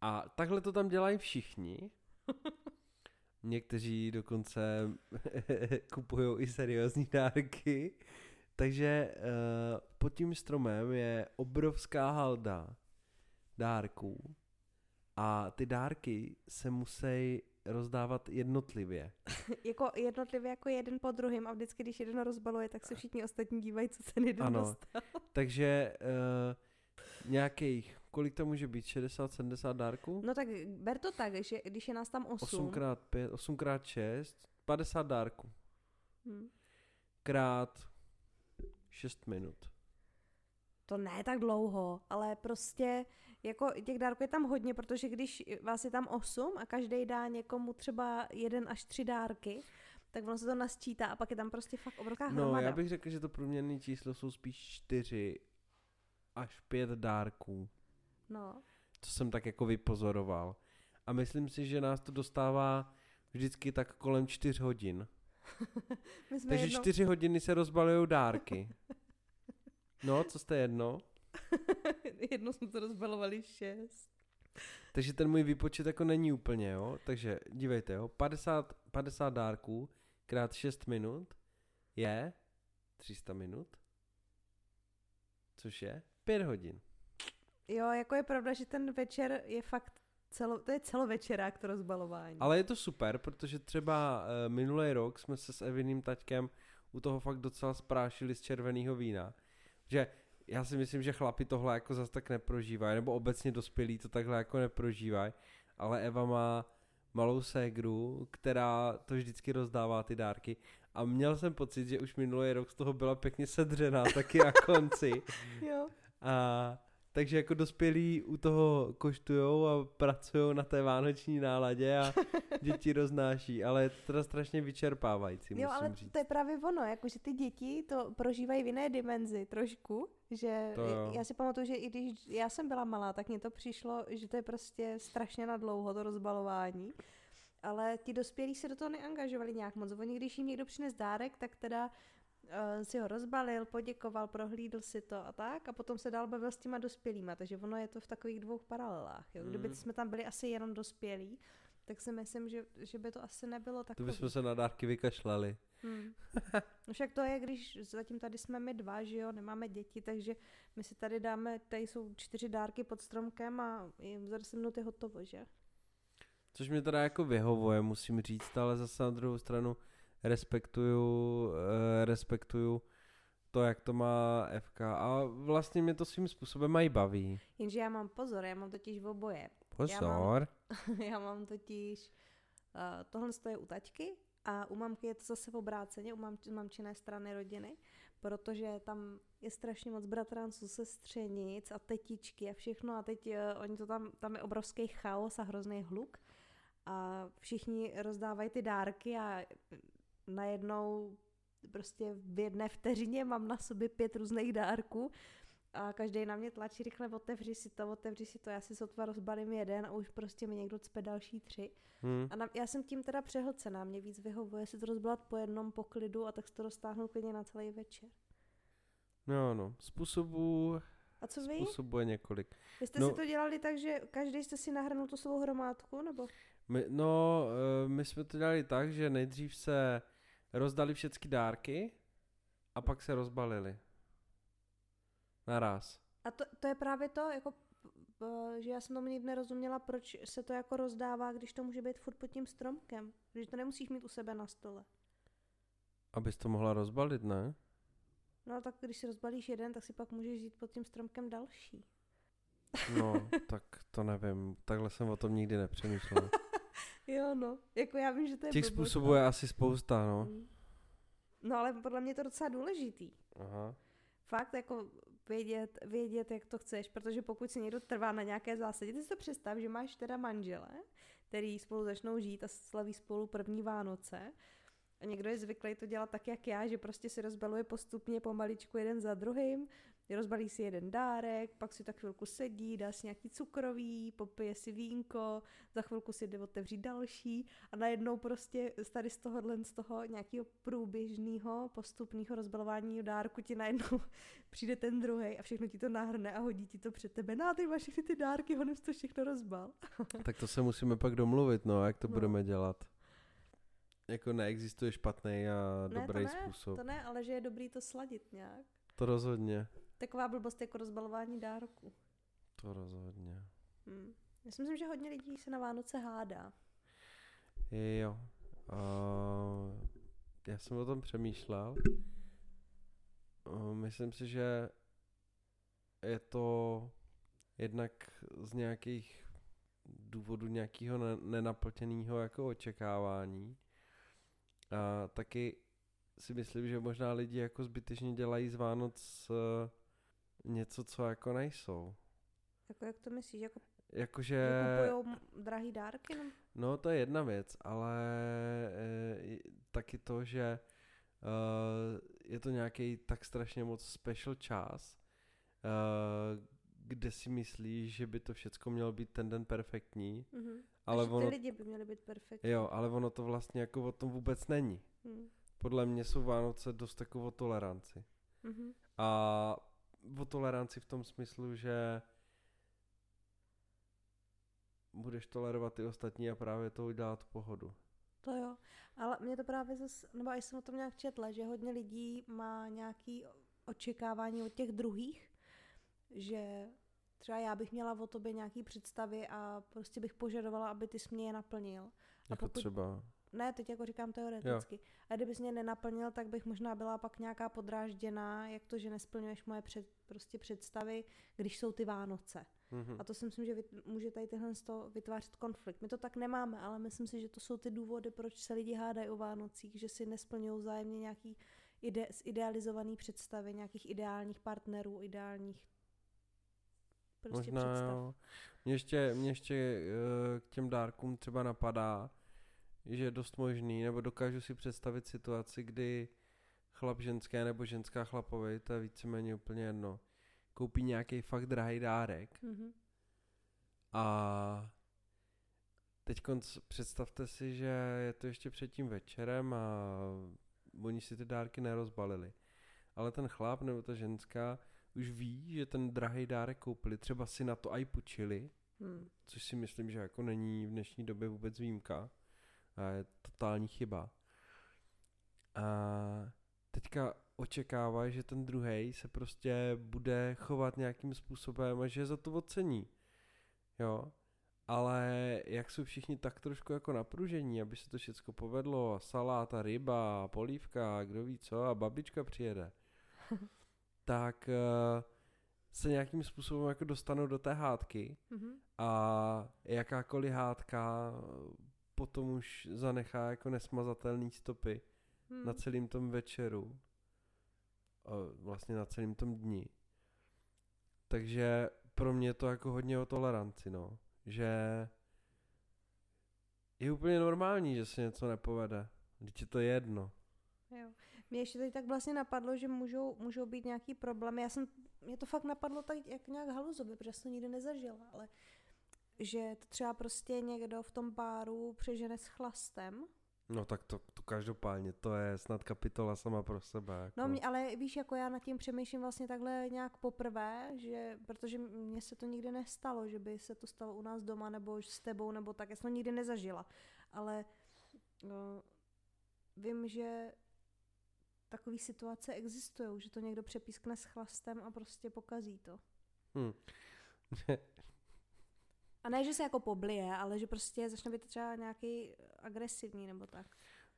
A takhle to tam dělají všichni. Někteří dokonce kupují i seriózní dárky. Takže uh, pod tím stromem je obrovská halda dárků a ty dárky se musí rozdávat jednotlivě. jako jednotlivě jako jeden po druhém a vždycky, když jeden rozbaluje, tak se všichni ostatní dívají, co ten jeden Ano. dostal. Takže uh, nějakých, kolik to může být, 60-70 dárků? No tak ber to tak, že když je nás tam 8, 8x5, 8x6, 50 dárků. hm, Krát 6 minut. to ne tak dlouho, ale prostě jako těch dárků je tam hodně, protože když vás je tam 8 a každý dá někomu třeba jeden až tři dárky, tak ono se to nasčítá a pak je tam prostě fakt obrovská No, hromada. já bych řekl, že to průměrné číslo jsou spíš 4 až 5 dárků. No, Co jsem tak jako vypozoroval. A myslím si, že nás to dostává vždycky tak kolem 4 hodin. Takže jednou... 4 hodiny se rozbalují dárky. No, co jste jedno? jednou jsme to rozbalovali šest. Takže ten můj výpočet jako není úplně, jo. Takže dívejte, jo. 50, 50 dárků krát 6 minut je 300 minut. Což je 5 hodin. Jo, jako je pravda, že ten večer je fakt celo, to je celovečerák to rozbalování. Ale je to super, protože třeba uh, minulý rok jsme se s Eviným taťkem u toho fakt docela sprášili z červeného vína. Že já si myslím, že chlapi tohle jako zas tak neprožívají, nebo obecně dospělí to takhle jako neprožívají, ale Eva má malou ségru, která to vždycky rozdává ty dárky a měl jsem pocit, že už minulý rok z toho byla pěkně sedřená taky na konci. Jo. A takže jako dospělí u toho koštujou a pracují na té vánoční náladě a děti roznáší, ale je to teda strašně vyčerpávající, Jo, musím ale říct. to je právě ono, jakože ty děti to prožívají v jiné dimenzi trošku, že To jo. já si pamatuju, že i když já jsem byla malá, tak mně to přišlo, že to je prostě strašně na dlouho to rozbalování. Ale ti dospělí se do toho neangažovali nějak moc. Oni, když jim někdo přines dárek, tak teda si ho rozbalil, poděkoval, prohlídl si to a tak a potom se dál bavil s těma dospělýma, takže ono je to v takových dvou paralelách. Jo? Kdyby Mm. jsme tam byli asi jenom dospělí, tak si myslím, že, že by to asi nebylo To takové. bychom se na dárky vykašlali. Hmm. No však to je, když zatím tady jsme my dva, že jo, nemáme děti, takže my si tady dáme, tady jsou čtyři dárky pod stromkem a za 10 minut je hotovo, že? Což mě teda jako vyhovuje, musím říct, ale zase na druhou stranu respektuju, eh, respektuju to, jak to má FK a vlastně mě to svým způsobem mají baví. Jenže já mám pozor, já mám totiž v oboje. Pozor. já mám totiž, uh, tohle je u taťky a u mamky je to zase v obráceně, u mam, mamčiné strany rodiny, protože tam je strašně moc bratranců, sestřenic a tetičky a všechno a teď uh, oni to tam, tam je obrovský chaos a hrozný hluk a všichni rozdávají ty dárky a najednou prostě v jedné vteřině mám na sobě pět různých dárků a každý na mě tlačí rychle, otevři si to, otevři si to, já si sotva rozbalím jeden a už prostě mi někdo cpe další tři. Hm. A na, já jsem tím teda přehlcená, mě víc vyhovuje si to rozbalat po jednom poklidu a tak si to roztáhnu klidně na celý večer. No, no, způsobů, A co vy? způsobů je několik. Vy jste No- si to dělali tak, že každý jste si nahrnul tu svou hromádku, nebo? My, no, eh, my jsme to dělali tak, že nejdřív se rozdali všechny dárky a pak se rozbalili. Naraz. A to, to je právě to, jako, že já jsem tomu nikdy nerozuměla, proč se to jako rozdává, když to může být furt pod tím stromkem. Že to nemusíš mít u sebe na stole. Abys to mohla rozbalit, ne? No tak když si rozbalíš jeden, tak si pak můžeš jít pod tím stromkem další. No, tak to nevím. Takhle jsem o tom nikdy nepřemýšlel. Jo no, jako já vím, že to je Těch blbost, způsobů je asi spousta, no. Mm. No ale podle mě je to docela důležitý. Aha. Fakt jako vědět, vědět, jak to chceš, protože pokud si někdo trvá na nějaké zásadě, ty si to představ, že máš teda manžele, který spolu začnou žít a slaví spolu první Vánoce a někdo je zvyklý to dělat tak, jak já, že prostě si rozbaluje postupně pomaličku jeden za druhým rozbalí si jeden dárek, pak si tak chvilku sedí, dá si nějaký cukrový, popije si vínko, za chvilku si jde otevřít další a najednou prostě tady z tohohle z toho nějakého průběžného postupného rozbalování dárku ti najednou přijde ten druhý a všechno ti to nahrne a hodí ti to před tebe. No a ty máš všechny ty dárky, honem to všechno rozbal. tak to se musíme pak domluvit, no, jak to No. budeme dělat. Jako neexistuje špatný a Ne, dobrý to ne, způsob. To ne, ale že je dobrý to sladit nějak. To rozhodně. Taková blbost jako rozbalování dárku. To rozhodně. Hm. Já si myslím, že hodně lidí se na Vánoce hádá. Jo. Uh, já jsem o tom přemýšlel. Uh, myslím si, že je to jednak z nějakých důvodů nějakého ne- nenaplněného jako očekávání. A taky si myslím, že možná lidi jako zbytečně dělají z Vánoc uh, něco, co jako nejsou. Jako jak to myslíš? Jako, Jakože... že kupujou drahý dárky? No? No, to je jedna věc, ale e, taky to, že e, je to nějaký tak strašně moc special čas, e, kde si myslíš, že by to všecko mělo být ten den perfektní, Mhm. ale ono, ty lidi by měli být perfektní. jo, ale ono to vlastně jako o tom vůbec není. Hm. Podle mě jsou Vánoce dost takovou toleranci. Mhm. A o toleranci v tom smyslu, že budeš tolerovat ty ostatní a právě to udělat pohodu. To jo, ale mě to právě zase, nebo i jsem o tom nějak četla, že hodně lidí má nějaký očekávání od těch druhých, že třeba já bych měla o tobě nějaký představy a prostě bych požadovala, aby ty jsi mě je naplnil. A Jako pokud, třeba, ne, teď jako říkám teoreticky. A kdybys mě nenaplnil, tak bych možná byla pak nějaká podrážděná, jak to, že nesplňuješ moje před, prostě představy, když jsou ty Vánoce. mhm. A to si myslím, že vyt- může tady tyhle z toho vytvářet konflikt. My to tak nemáme, ale myslím si, že to jsou ty důvody, proč se lidi hádají o Vánocích, že si nesplňují vzájemně nějaký ide- zidealizovaný představy, nějakých ideálních partnerů, ideálních prostě Možná představ. jo. Mě ještě, mě ještě eh, k těm dárkům třeba napadá, že je dost možný, nebo dokážu si představit situaci, kdy chlap ženské nebo ženská chlapovi, to je víceméně úplně jedno, koupí nějaký fakt drahý dárek Mhm. a teď představte si, že je to ještě před tím večerem a oni si ty dárky nerozbalili. Ale ten chlap nebo ta ženská už ví, že ten drahý dárek koupili, třeba si na to i půjčili, Hmm. což si myslím, že jako není v dnešní době vůbec výjimka. A je totální chyba. A teďka očekává, že ten druhý se prostě bude chovat nějakým způsobem a že za to ocení. Jo. Ale jak jsou všichni tak trošku jako napružení, aby se to všechno povedlo, a salát a ryba a polívka a kdo ví co a babička přijede, tak eh, se nějakým způsobem jako dostanou do té hádky Mhm. a jakákoliv hádka potom už zanechá jako nesmazatelné stopy Hmm. na celém tom večeru. A vlastně na celém tom dni. Takže pro mě je to jako hodně o toleranci, no. Že je úplně normální, že se něco nepovede. Když je to jedno. Jo. Mě ještě teď tak vlastně napadlo, že můžou, můžou být nějaký problémy. Já jsem, mě to fakt napadlo tak jak nějak haluzově, protože jsem to nikdy nezažila, ale že to třeba prostě někdo v tom páru přežene s chlastem. No tak to, to každopádně, to je snad kapitola sama pro sebe. Jako. No mě, ale víš, jako já nad tím přemýšlím vlastně takhle nějak poprvé, že, protože mně se to nikdy nestalo, že by se to stalo u nás doma nebo s tebou nebo tak, já jsem to nikdy nezažila. Ale no, vím, že takové situace existují, že to někdo přepískne s chlastem a prostě pokazí to. Hm. A ne, že se jako poblije, ale že prostě začne být třeba nějaký agresivní nebo tak.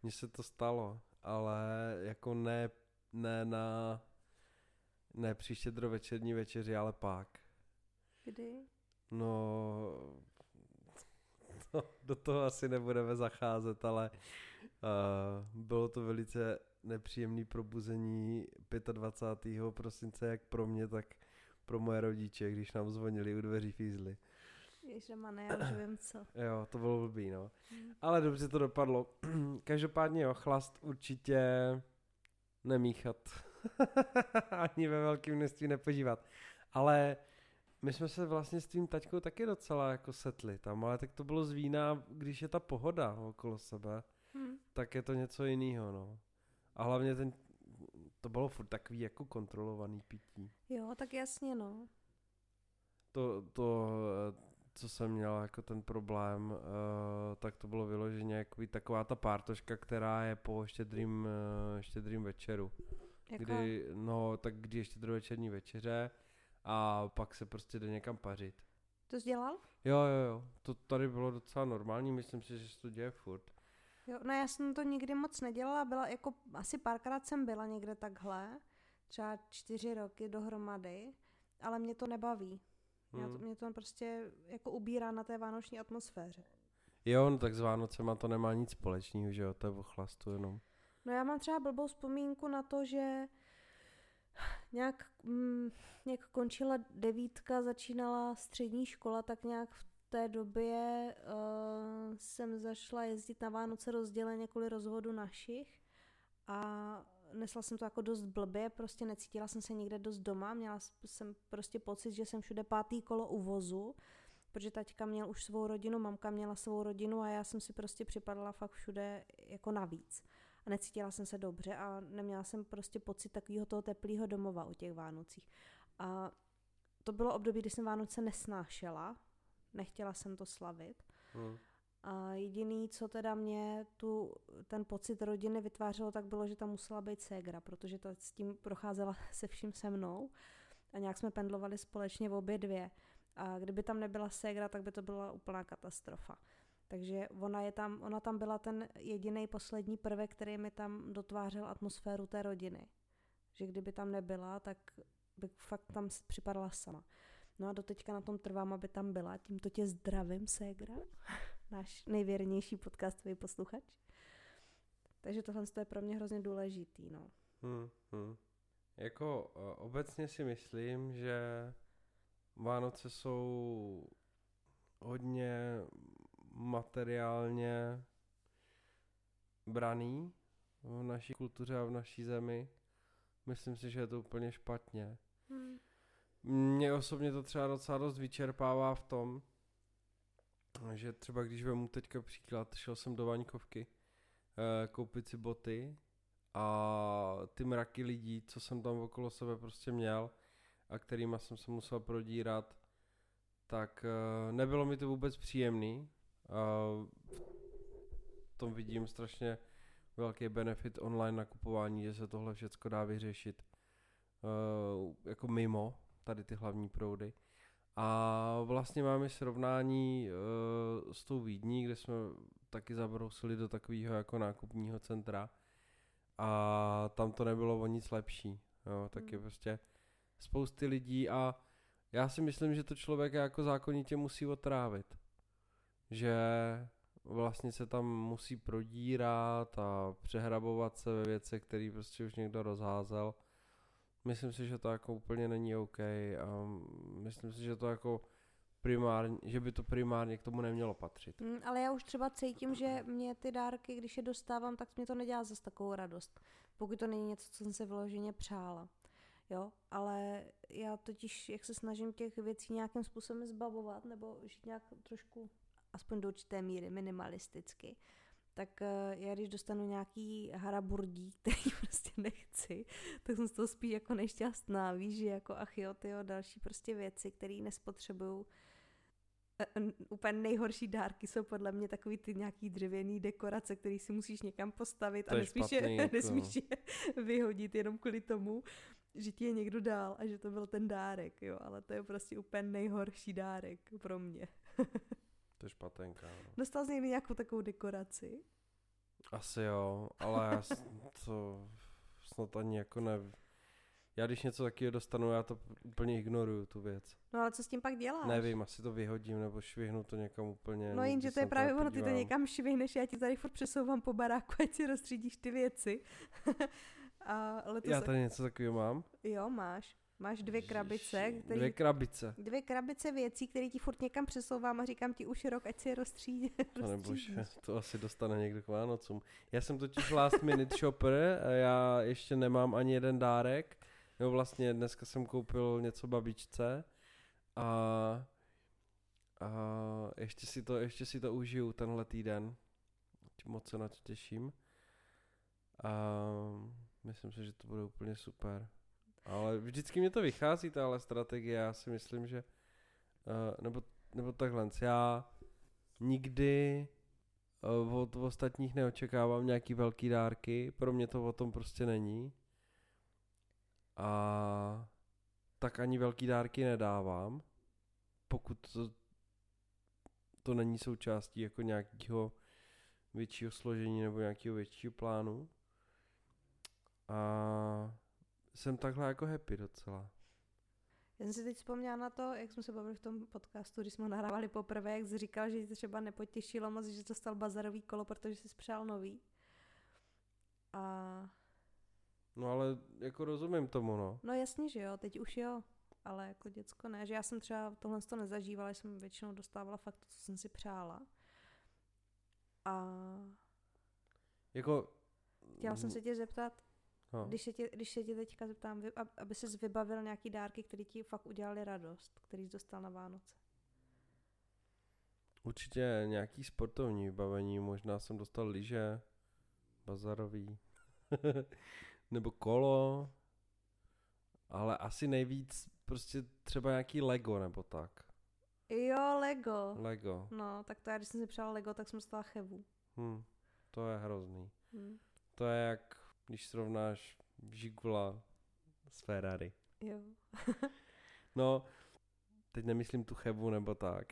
Mně se to stalo, ale jako ne, ne na, ne při štědrovečerní večeři, ale pak. Kdy? No, to, do toho asi nebudeme zacházet, ale uh, bylo to velice nepříjemné probuzení 25. prosince, jak pro mě, tak pro moje rodiče, když nám zvonili u dveří fízly. Ježišmarja, já už vím co. Jo, to bylo blbý, no. Hmm. Ale dobře to dopadlo. Každopádně jo, chlast určitě nemíchat. Ani ve velkém množství nepožívat. Ale my jsme se vlastně s tvým taťkou taky docela jako setli tam, ale tak to bylo z vína, když je ta pohoda okolo sebe, Hm. tak je to něco jiného, no. A hlavně ten, to bylo furt takový jako kontrolovaný pití. Jo, tak jasně, no. To, to, co jsem měl jako ten problém, eh, tak to bylo vyloženě jako taková ta pártoška, která je po štědrým, eh, štědrým večeru. Jako, Kdy, no, tak kdy je štědrovečerní večeře a pak se prostě jde někam pařit. To jsi dělal? Jo, jo, jo, to tady bylo docela normální, myslím si, že se to děje furt. Jo, no já jsem to nikdy moc nedělala, byla jako, asi párkrát jsem byla někde takhle, třeba čtyři roky dohromady, ale mě to nebaví. Mě, to, Hmm. mě to prostě jako ubírá na té vánoční atmosféře. Jo, no tak s Vánocema to nemá nic společného, že jo, to je o chlastu jenom. No já mám třeba blbou vzpomínku na to, že nějak, mm, nějak končila devítka, začínala střední škola, tak nějak v té době uh, jsem zašla jezdit na Vánoce rozděleně kvůli rozvodu našich a nesla jsem to jako dost blbě, prostě necítila jsem se nikde dost doma, měla jsem prostě pocit, že jsem všude pátý kolo u vozu, protože taťka měl už svou rodinu, mamka měla svou rodinu a já jsem si prostě připadala fakt všude jako navíc a necítila jsem se dobře a neměla jsem prostě pocit takového toho teplého domova o těch Vánocích. A to bylo období, kdy jsem Vánoce nesnášela, nechtěla jsem to slavit. Hm. A jediný, co teda mě tu, ten pocit rodiny vytvářelo, tak bylo, že tam musela být ségra, protože ta s tím procházela se vším se mnou a nějak jsme pendlovali společně v obě dvě. A kdyby tam nebyla ségra, tak by to byla úplná katastrofa. Takže ona, je tam, ona tam byla ten jediný poslední prvek, který mi tam dotvářel atmosféru té rodiny. Že kdyby tam nebyla, tak bych fakt tam připadala sama. No a doteďka na tom trvám, aby tam byla. Tímto tě zdravím, Ségra, náš nejvěrnější podcastový posluchač. Takže tohle je pro mě hrozně důležitý, no. Hm, hm. Jako uh, obecně si myslím, že Vánoce jsou hodně materiálně braný v naší kultuře a v naší zemi. Myslím si, že je to úplně špatně. Hmm. Mě osobně to třeba docela dost vyčerpává v tom, že třeba když vemu teďka příklad, šel jsem do Vaňkovky eh, koupit si boty a ty mraky lidí, co jsem tam okolo sebe prostě měl a kterýma jsem se musel prodírat, tak eh, nebylo mi to vůbec příjemný. V tom vidím strašně velký benefit online nakupování, že se tohle všechno dá vyřešit uh, jako mimo tady ty hlavní proudy. A vlastně máme srovnání uh, s tou Vídní, kde jsme taky zabrousili do takového jako nákupního centra a tam to nebylo o nic lepší. Jo, tak je Hmm. prostě spousty lidí a já si myslím, že to člověk jako zákonitě musí otrávit. Že vlastně se tam musí prodírat a přehrabovat se ve věcech, které prostě už někdo rozházel. Myslím si, že to jako úplně není OK a myslím si, že to jako primárně, že by to primárně k tomu nemělo patřit. Mm, ale já už třeba cítím, že mě ty dárky, když je dostávám, tak mě to nedělá zase takovou radost. Pokud to není něco, co jsem se vyloženě přála. Jo, ale já totiž, jak se snažím těch věcí nějakým způsobem zbavovat, nebo žít nějak trošku, aspoň do určité míry, minimalisticky, tak eh, já když dostanu nějaký haraburdí, který prostě nechci, tak jsem z toho spíš jako nešťastná, víš, že jako ach jo, tyjo, další prostě věci, které nespotřebuju. E, n- Úplně nejhorší dárky jsou podle mě takový ty nějaký dřevěný dekorace, který si musíš někam postavit To a nesmíš, špatný, je, jako nesmíš je vyhodit jenom kvůli tomu, že ti je někdo dál a že to byl ten dárek, jo, ale to je prostě úplně nejhorší dárek pro mě. To je špatenka. No. Dostal jsi někdy nějakou takovou dekoraci? Asi jo, ale já to snad ani jako ne... Já když něco takového dostanu, já to úplně ignoruju, tu věc. No ale co s tím pak děláš? Nevím, asi to vyhodím nebo švihnu to někam úplně. No jenže to je právě ono, ty to někam švihneš, já ti tady furt přesouvám po baráku, ať si rozstřídíš ty věci. a letos... Já tady něco takového mám? Jo, máš. Máš dvě krabice, Dvě který, krabice. dvě krabice věcí, které ti furt někam přesouvám a říkám ti už rok, ať si je rozstřídí. Bože, to asi dostane někdo k Vánocům. Já jsem totiž last minute shopper, a já ještě nemám ani jeden dárek. Jo, vlastně dneska jsem koupil něco babičce a, a ještě, si to, ještě si to užiju tenhle týden. Moc se na to těším. A myslím si, že to bude úplně super. Ale vždycky mě to vychází, tahle strategie. Já si myslím, že uh, nebo, nebo takhle, já nikdy uh, od ostatních neočekávám nějaký velký dárky, pro mě to o tom prostě není. A tak ani velký dárky nedávám, pokud to, to není součástí jako nějakého většího složení nebo nějakého většího plánu. A jsem takhle jako happy docela. Já jsem si teď vzpomněla na to, jak jsme se bavili v tom podcastu, když jsme ho nahrávali poprvé, jak jsi říkal, že tě třeba nepotěšilo moc, že jsi dostal bazarový kolo, protože jsi spřál nový. A No ale jako rozumím tomu, no. no jasně, že jo, teď už jo, ale jako děcko ne, že já jsem třeba tohle to nezažívala, jsem většinou dostávala fakt to, co jsem si přála. A Jako... chtěla jsem se tě zeptat, no. když se tě, když se tě teďka zeptám, aby ses vybavil nějaký dárky, které ti fakt udělali radost, který jsi dostal na Vánoce. Určitě nějaký sportovní vybavení, možná jsem dostal lyže, bazarový, nebo kolo, ale asi nejvíc prostě třeba nějaký Lego nebo tak. Jo, Lego. Lego, No, tak to já, když jsem si přála Lego, tak jsem dostala chevu. hm, to je hrozný. Hm. To je jak, když srovnáš Žigula s Ferrari. Jo. No, teď nemyslím tu chebu nebo tak.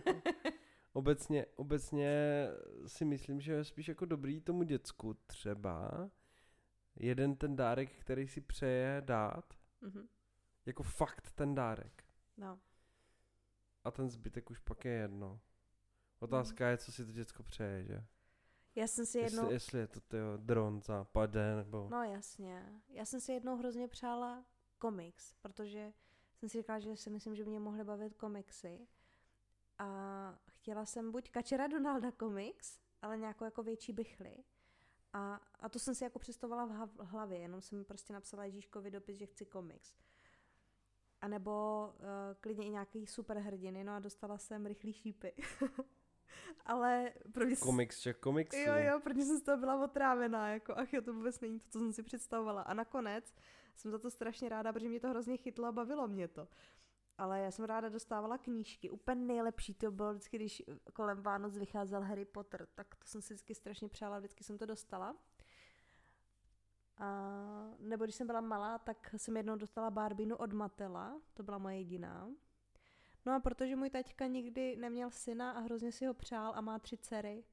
obecně, obecně si myslím, že je spíš jako dobrý tomu děcku třeba jeden ten dárek, který si přeje dát, Mhm. jako fakt ten dárek. No. A ten zbytek už pak je jedno. Otázka je, co si to děcko přeje, že? Já jsem si jednou... Jestli, jestli je to tyjo, dron západe, nebo... No jasně. Já jsem si jednou hrozně přála komiks, protože jsem si říkala, že si myslím, že by mě mohly bavit komiksy. A chtěla jsem buď Kačera Donalda komiks, ale nějakou jako větší bychly. A, a to jsem si jako představovala v hlavě, jenom jsem prostě napsala Ježíškovi dopis, že chci komiks. A nebo uh, klidně i nějaký superhrdiny, no a dostala jsem rychlý šípy. ale pro mě Komiks, ček komiksů. Jo, jo, protože jsem z toho byla otrávená, jako ach jo, to vůbec není to, co jsem si představovala. A nakonec jsem za to strašně ráda, protože mě to hrozně chytlo a bavilo mě to. Ale já jsem ráda dostávala knížky. Úplně nejlepší to bylo vždycky, když kolem Vánoc vycházel Harry Potter, tak to jsem si vždycky strašně přála, vždycky jsem to dostala. A, nebo když jsem byla malá, tak jsem jednou dostala Barbinu od Matela, to byla moje jediná. No a protože můj taťka nikdy neměl syna a hrozně si ho přál a má tři dcery,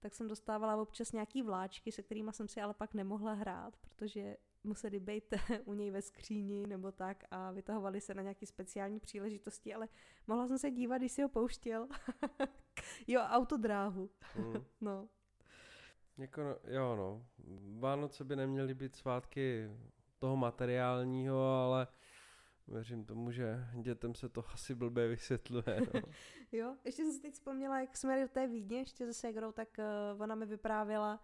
tak jsem dostávala občas nějaký vláčky, se kterými jsem si ale pak nemohla hrát, protože museli být u něj ve skříni nebo tak a vytahovali se na nějaké speciální příležitosti, ale mohla jsem se dívat, když si ho pouštěl. jo, autodráhu. Hmm. No. Jako, no, jo no, Vánoce by neměly být svátky toho materiálního, ale věřím tomu, že dětem se to asi blbě vysvětluje. No. Jo, ještě jsem si teď vzpomněla, jak jsme jeli do té Vídně ještě se Segrou, tak uh, ona mi vyprávěla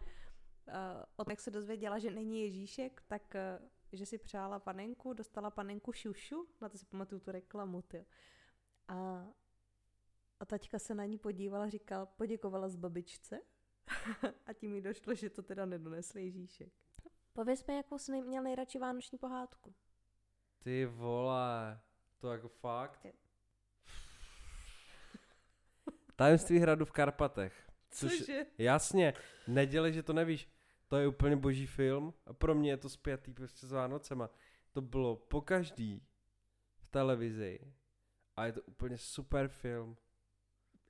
uh, o tom, jak se dozvěděla, že není Ježíšek, tak uh, že si přála panenku, dostala panenku šušu, na to si pamatuju tu reklamu, ty. A, a taťka se na ní podívala, říkal, poděkovala z babičce a tím jí došlo, že to teda nedonesl Ježíšek. Pověz mi, jakou jsi měl nejradši vánoční pohádku. Ty vole, to jako fakt? Tajemství hradu v Karpatech. Což, Cože? jasně, nedělej, že to nevíš. To je úplně boží film a pro mě je to spjatý prostě s Vánocema. To bylo po každý v televizi a je to úplně super film.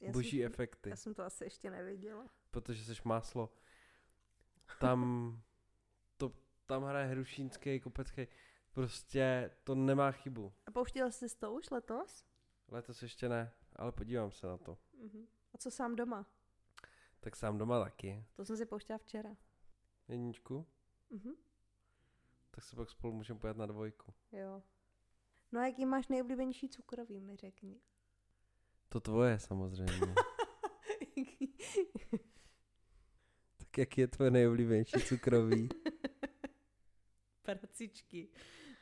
Já boží jsem, efekty, Já jsem to asi ještě neviděla. protože jsi máslo. Tam, to, tam hraje Hrušínský, Kopecký. Prostě to nemá chybu. A pouštěl jsi to už letos? Letos ještě ne, ale podívám se na to. Mhm. A co sám doma? Tak sám doma taky. To jsem si pouštěla včera. Jedničku? Mhm. Tak se pak spolu můžeme pojet na dvojku. Jo. No a jaký máš nejoblíbenější cukroví, mi řekni. To tvoje samozřejmě. tak jaký je tvoje nejoblíbenější cukroví? Pracičky.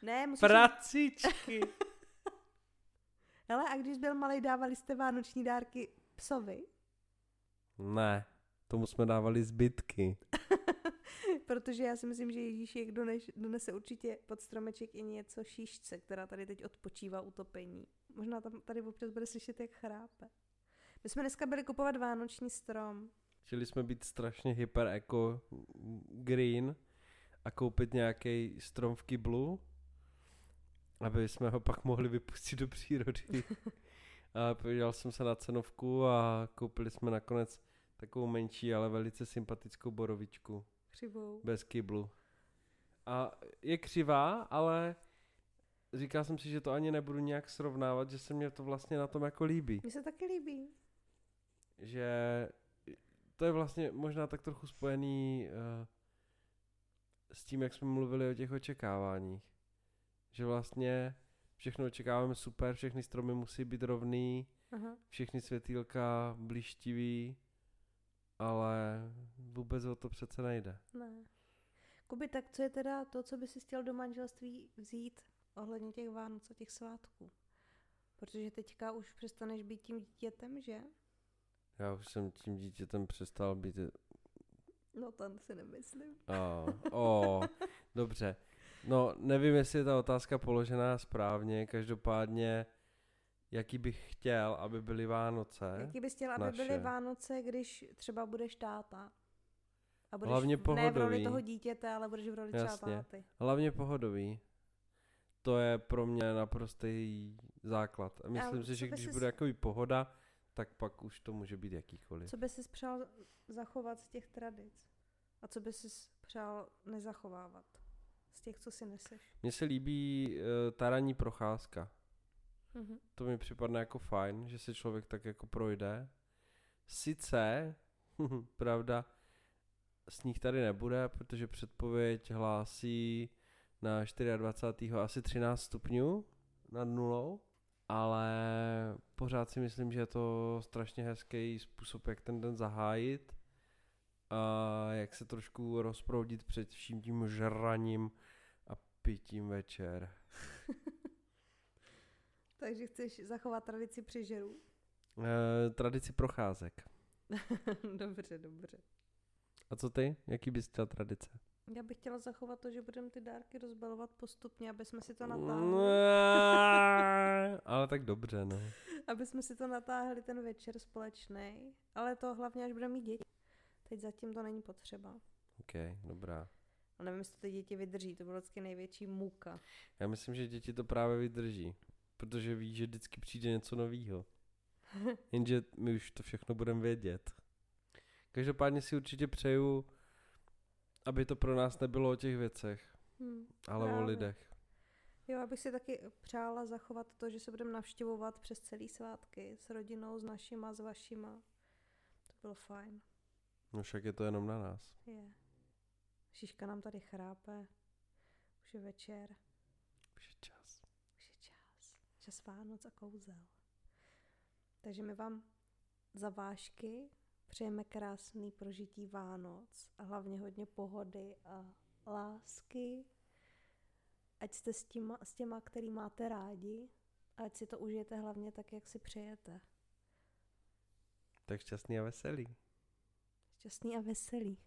Ne, musíš... Pracičky. Hele, a když byl malý, dávali jste vánoční dárky psovi? ne, tomu jsme dávali zbytky. Protože já si myslím, že Ježíšek dones, donese určitě pod stromeček i něco šíšce, která tady teď odpočívá utopení. Možná tam tady občas bude slyšet, jak chrápe. My jsme dneska byli kupovat vánoční strom. Chtěli jsme být strašně hyper eco green a koupit nějaký strom v kyblu, aby jsme ho pak mohli vypustit do přírody. a podíval jsem se na cenovku a koupili jsme nakonec takovou menší, ale velice sympatickou borovičku. Křivou. Bez kyblu. A je křivá, ale říkal jsem si, že to ani nebudu nějak srovnávat, že se mě to vlastně na tom jako líbí. Mně se taky líbí. Že to je vlastně možná tak trochu spojený uh, s tím, jak jsme mluvili o těch očekáváních. Že vlastně všechno očekáváme super, všechny stromy musí být rovný, Aha. všechny světýlka blištivý, ale vůbec o to přece nejde. Ne. Kuby, tak co je teda to, co by si chtěl do manželství vzít ohledně těch Vánoc a těch svátků? Protože teďka už přestaneš být tím dítětem, že? Já už jsem tím dítětem přestal být. No to si nemyslím. O, o, dobře. No, nevím, jestli je ta otázka položená správně, každopádně, jaký bych chtěl, aby byly Vánoce. Jaký bys chtěl, aby naše. byly Vánoce, když třeba budeš táta? A budeš Hlavně v- ne v roli pohodový. toho dítěte, ale budeš v roli třeba Jasně. táty. Hlavně pohodový. To je pro mě naprostý základ. A myslím Ale si, že když sis- bude jakoby pohoda, tak pak už to může být jakýkoliv. Co by si přál zachovat z těch tradic? A co by si přál nezachovávat? Z těch, co si neseš? Mně se líbí uh, ta ranní procházka. Mhm. To mi připadne jako fajn, že se člověk tak jako projde. Sice, pravda, sníh tady nebude, protože předpověď hlásí na 24. asi 13 stupňů nad nulou, ale pořád si myslím, že je to strašně hezký způsob, jak ten den zahájit a jak se trošku rozproudit před vším tím žraním a pitím večer. Takže chceš zachovat tradici přežerů? E, tradici procházek. dobře, dobře. A co ty? Jaký bys chtěl tradice? Já bych chtěla zachovat to, že budeme ty dárky rozbalovat postupně, aby jsme si to natáhli. Ale tak dobře, no. aby jsme si to natáhli ten večer společný. Ale to hlavně, až budeme mít děti. Teď zatím to není potřeba. OK, dobrá. A nevím, jestli to ty děti vydrží, to byla vždycky největší muka. Já myslím, že děti to právě vydrží. Protože ví, že vždycky přijde něco novýho. Jenže my už to všechno budeme vědět. Každopádně si určitě přeju, aby to pro nás nebylo o těch věcech, Hmm, ale o právě. lidech. Jo, abych si taky přála zachovat to, že se budeme navštěvovat přes celý svátky s rodinou, s našima, s vašima. To bylo fajn. No však je to jenom na nás. Je. Šiška nám tady chrápe. Už je večer. Už je čas. Už je čas. Čas Vánoc a kouzel. Takže my vám za vášky přejeme krásný prožití Vánoc a hlavně hodně pohody a lásky. Ať jste s těma, s těma který máte rádi a ať si to užijete hlavně tak, jak si přejete. Tak šťastný a veselý. Šťastný a veselý.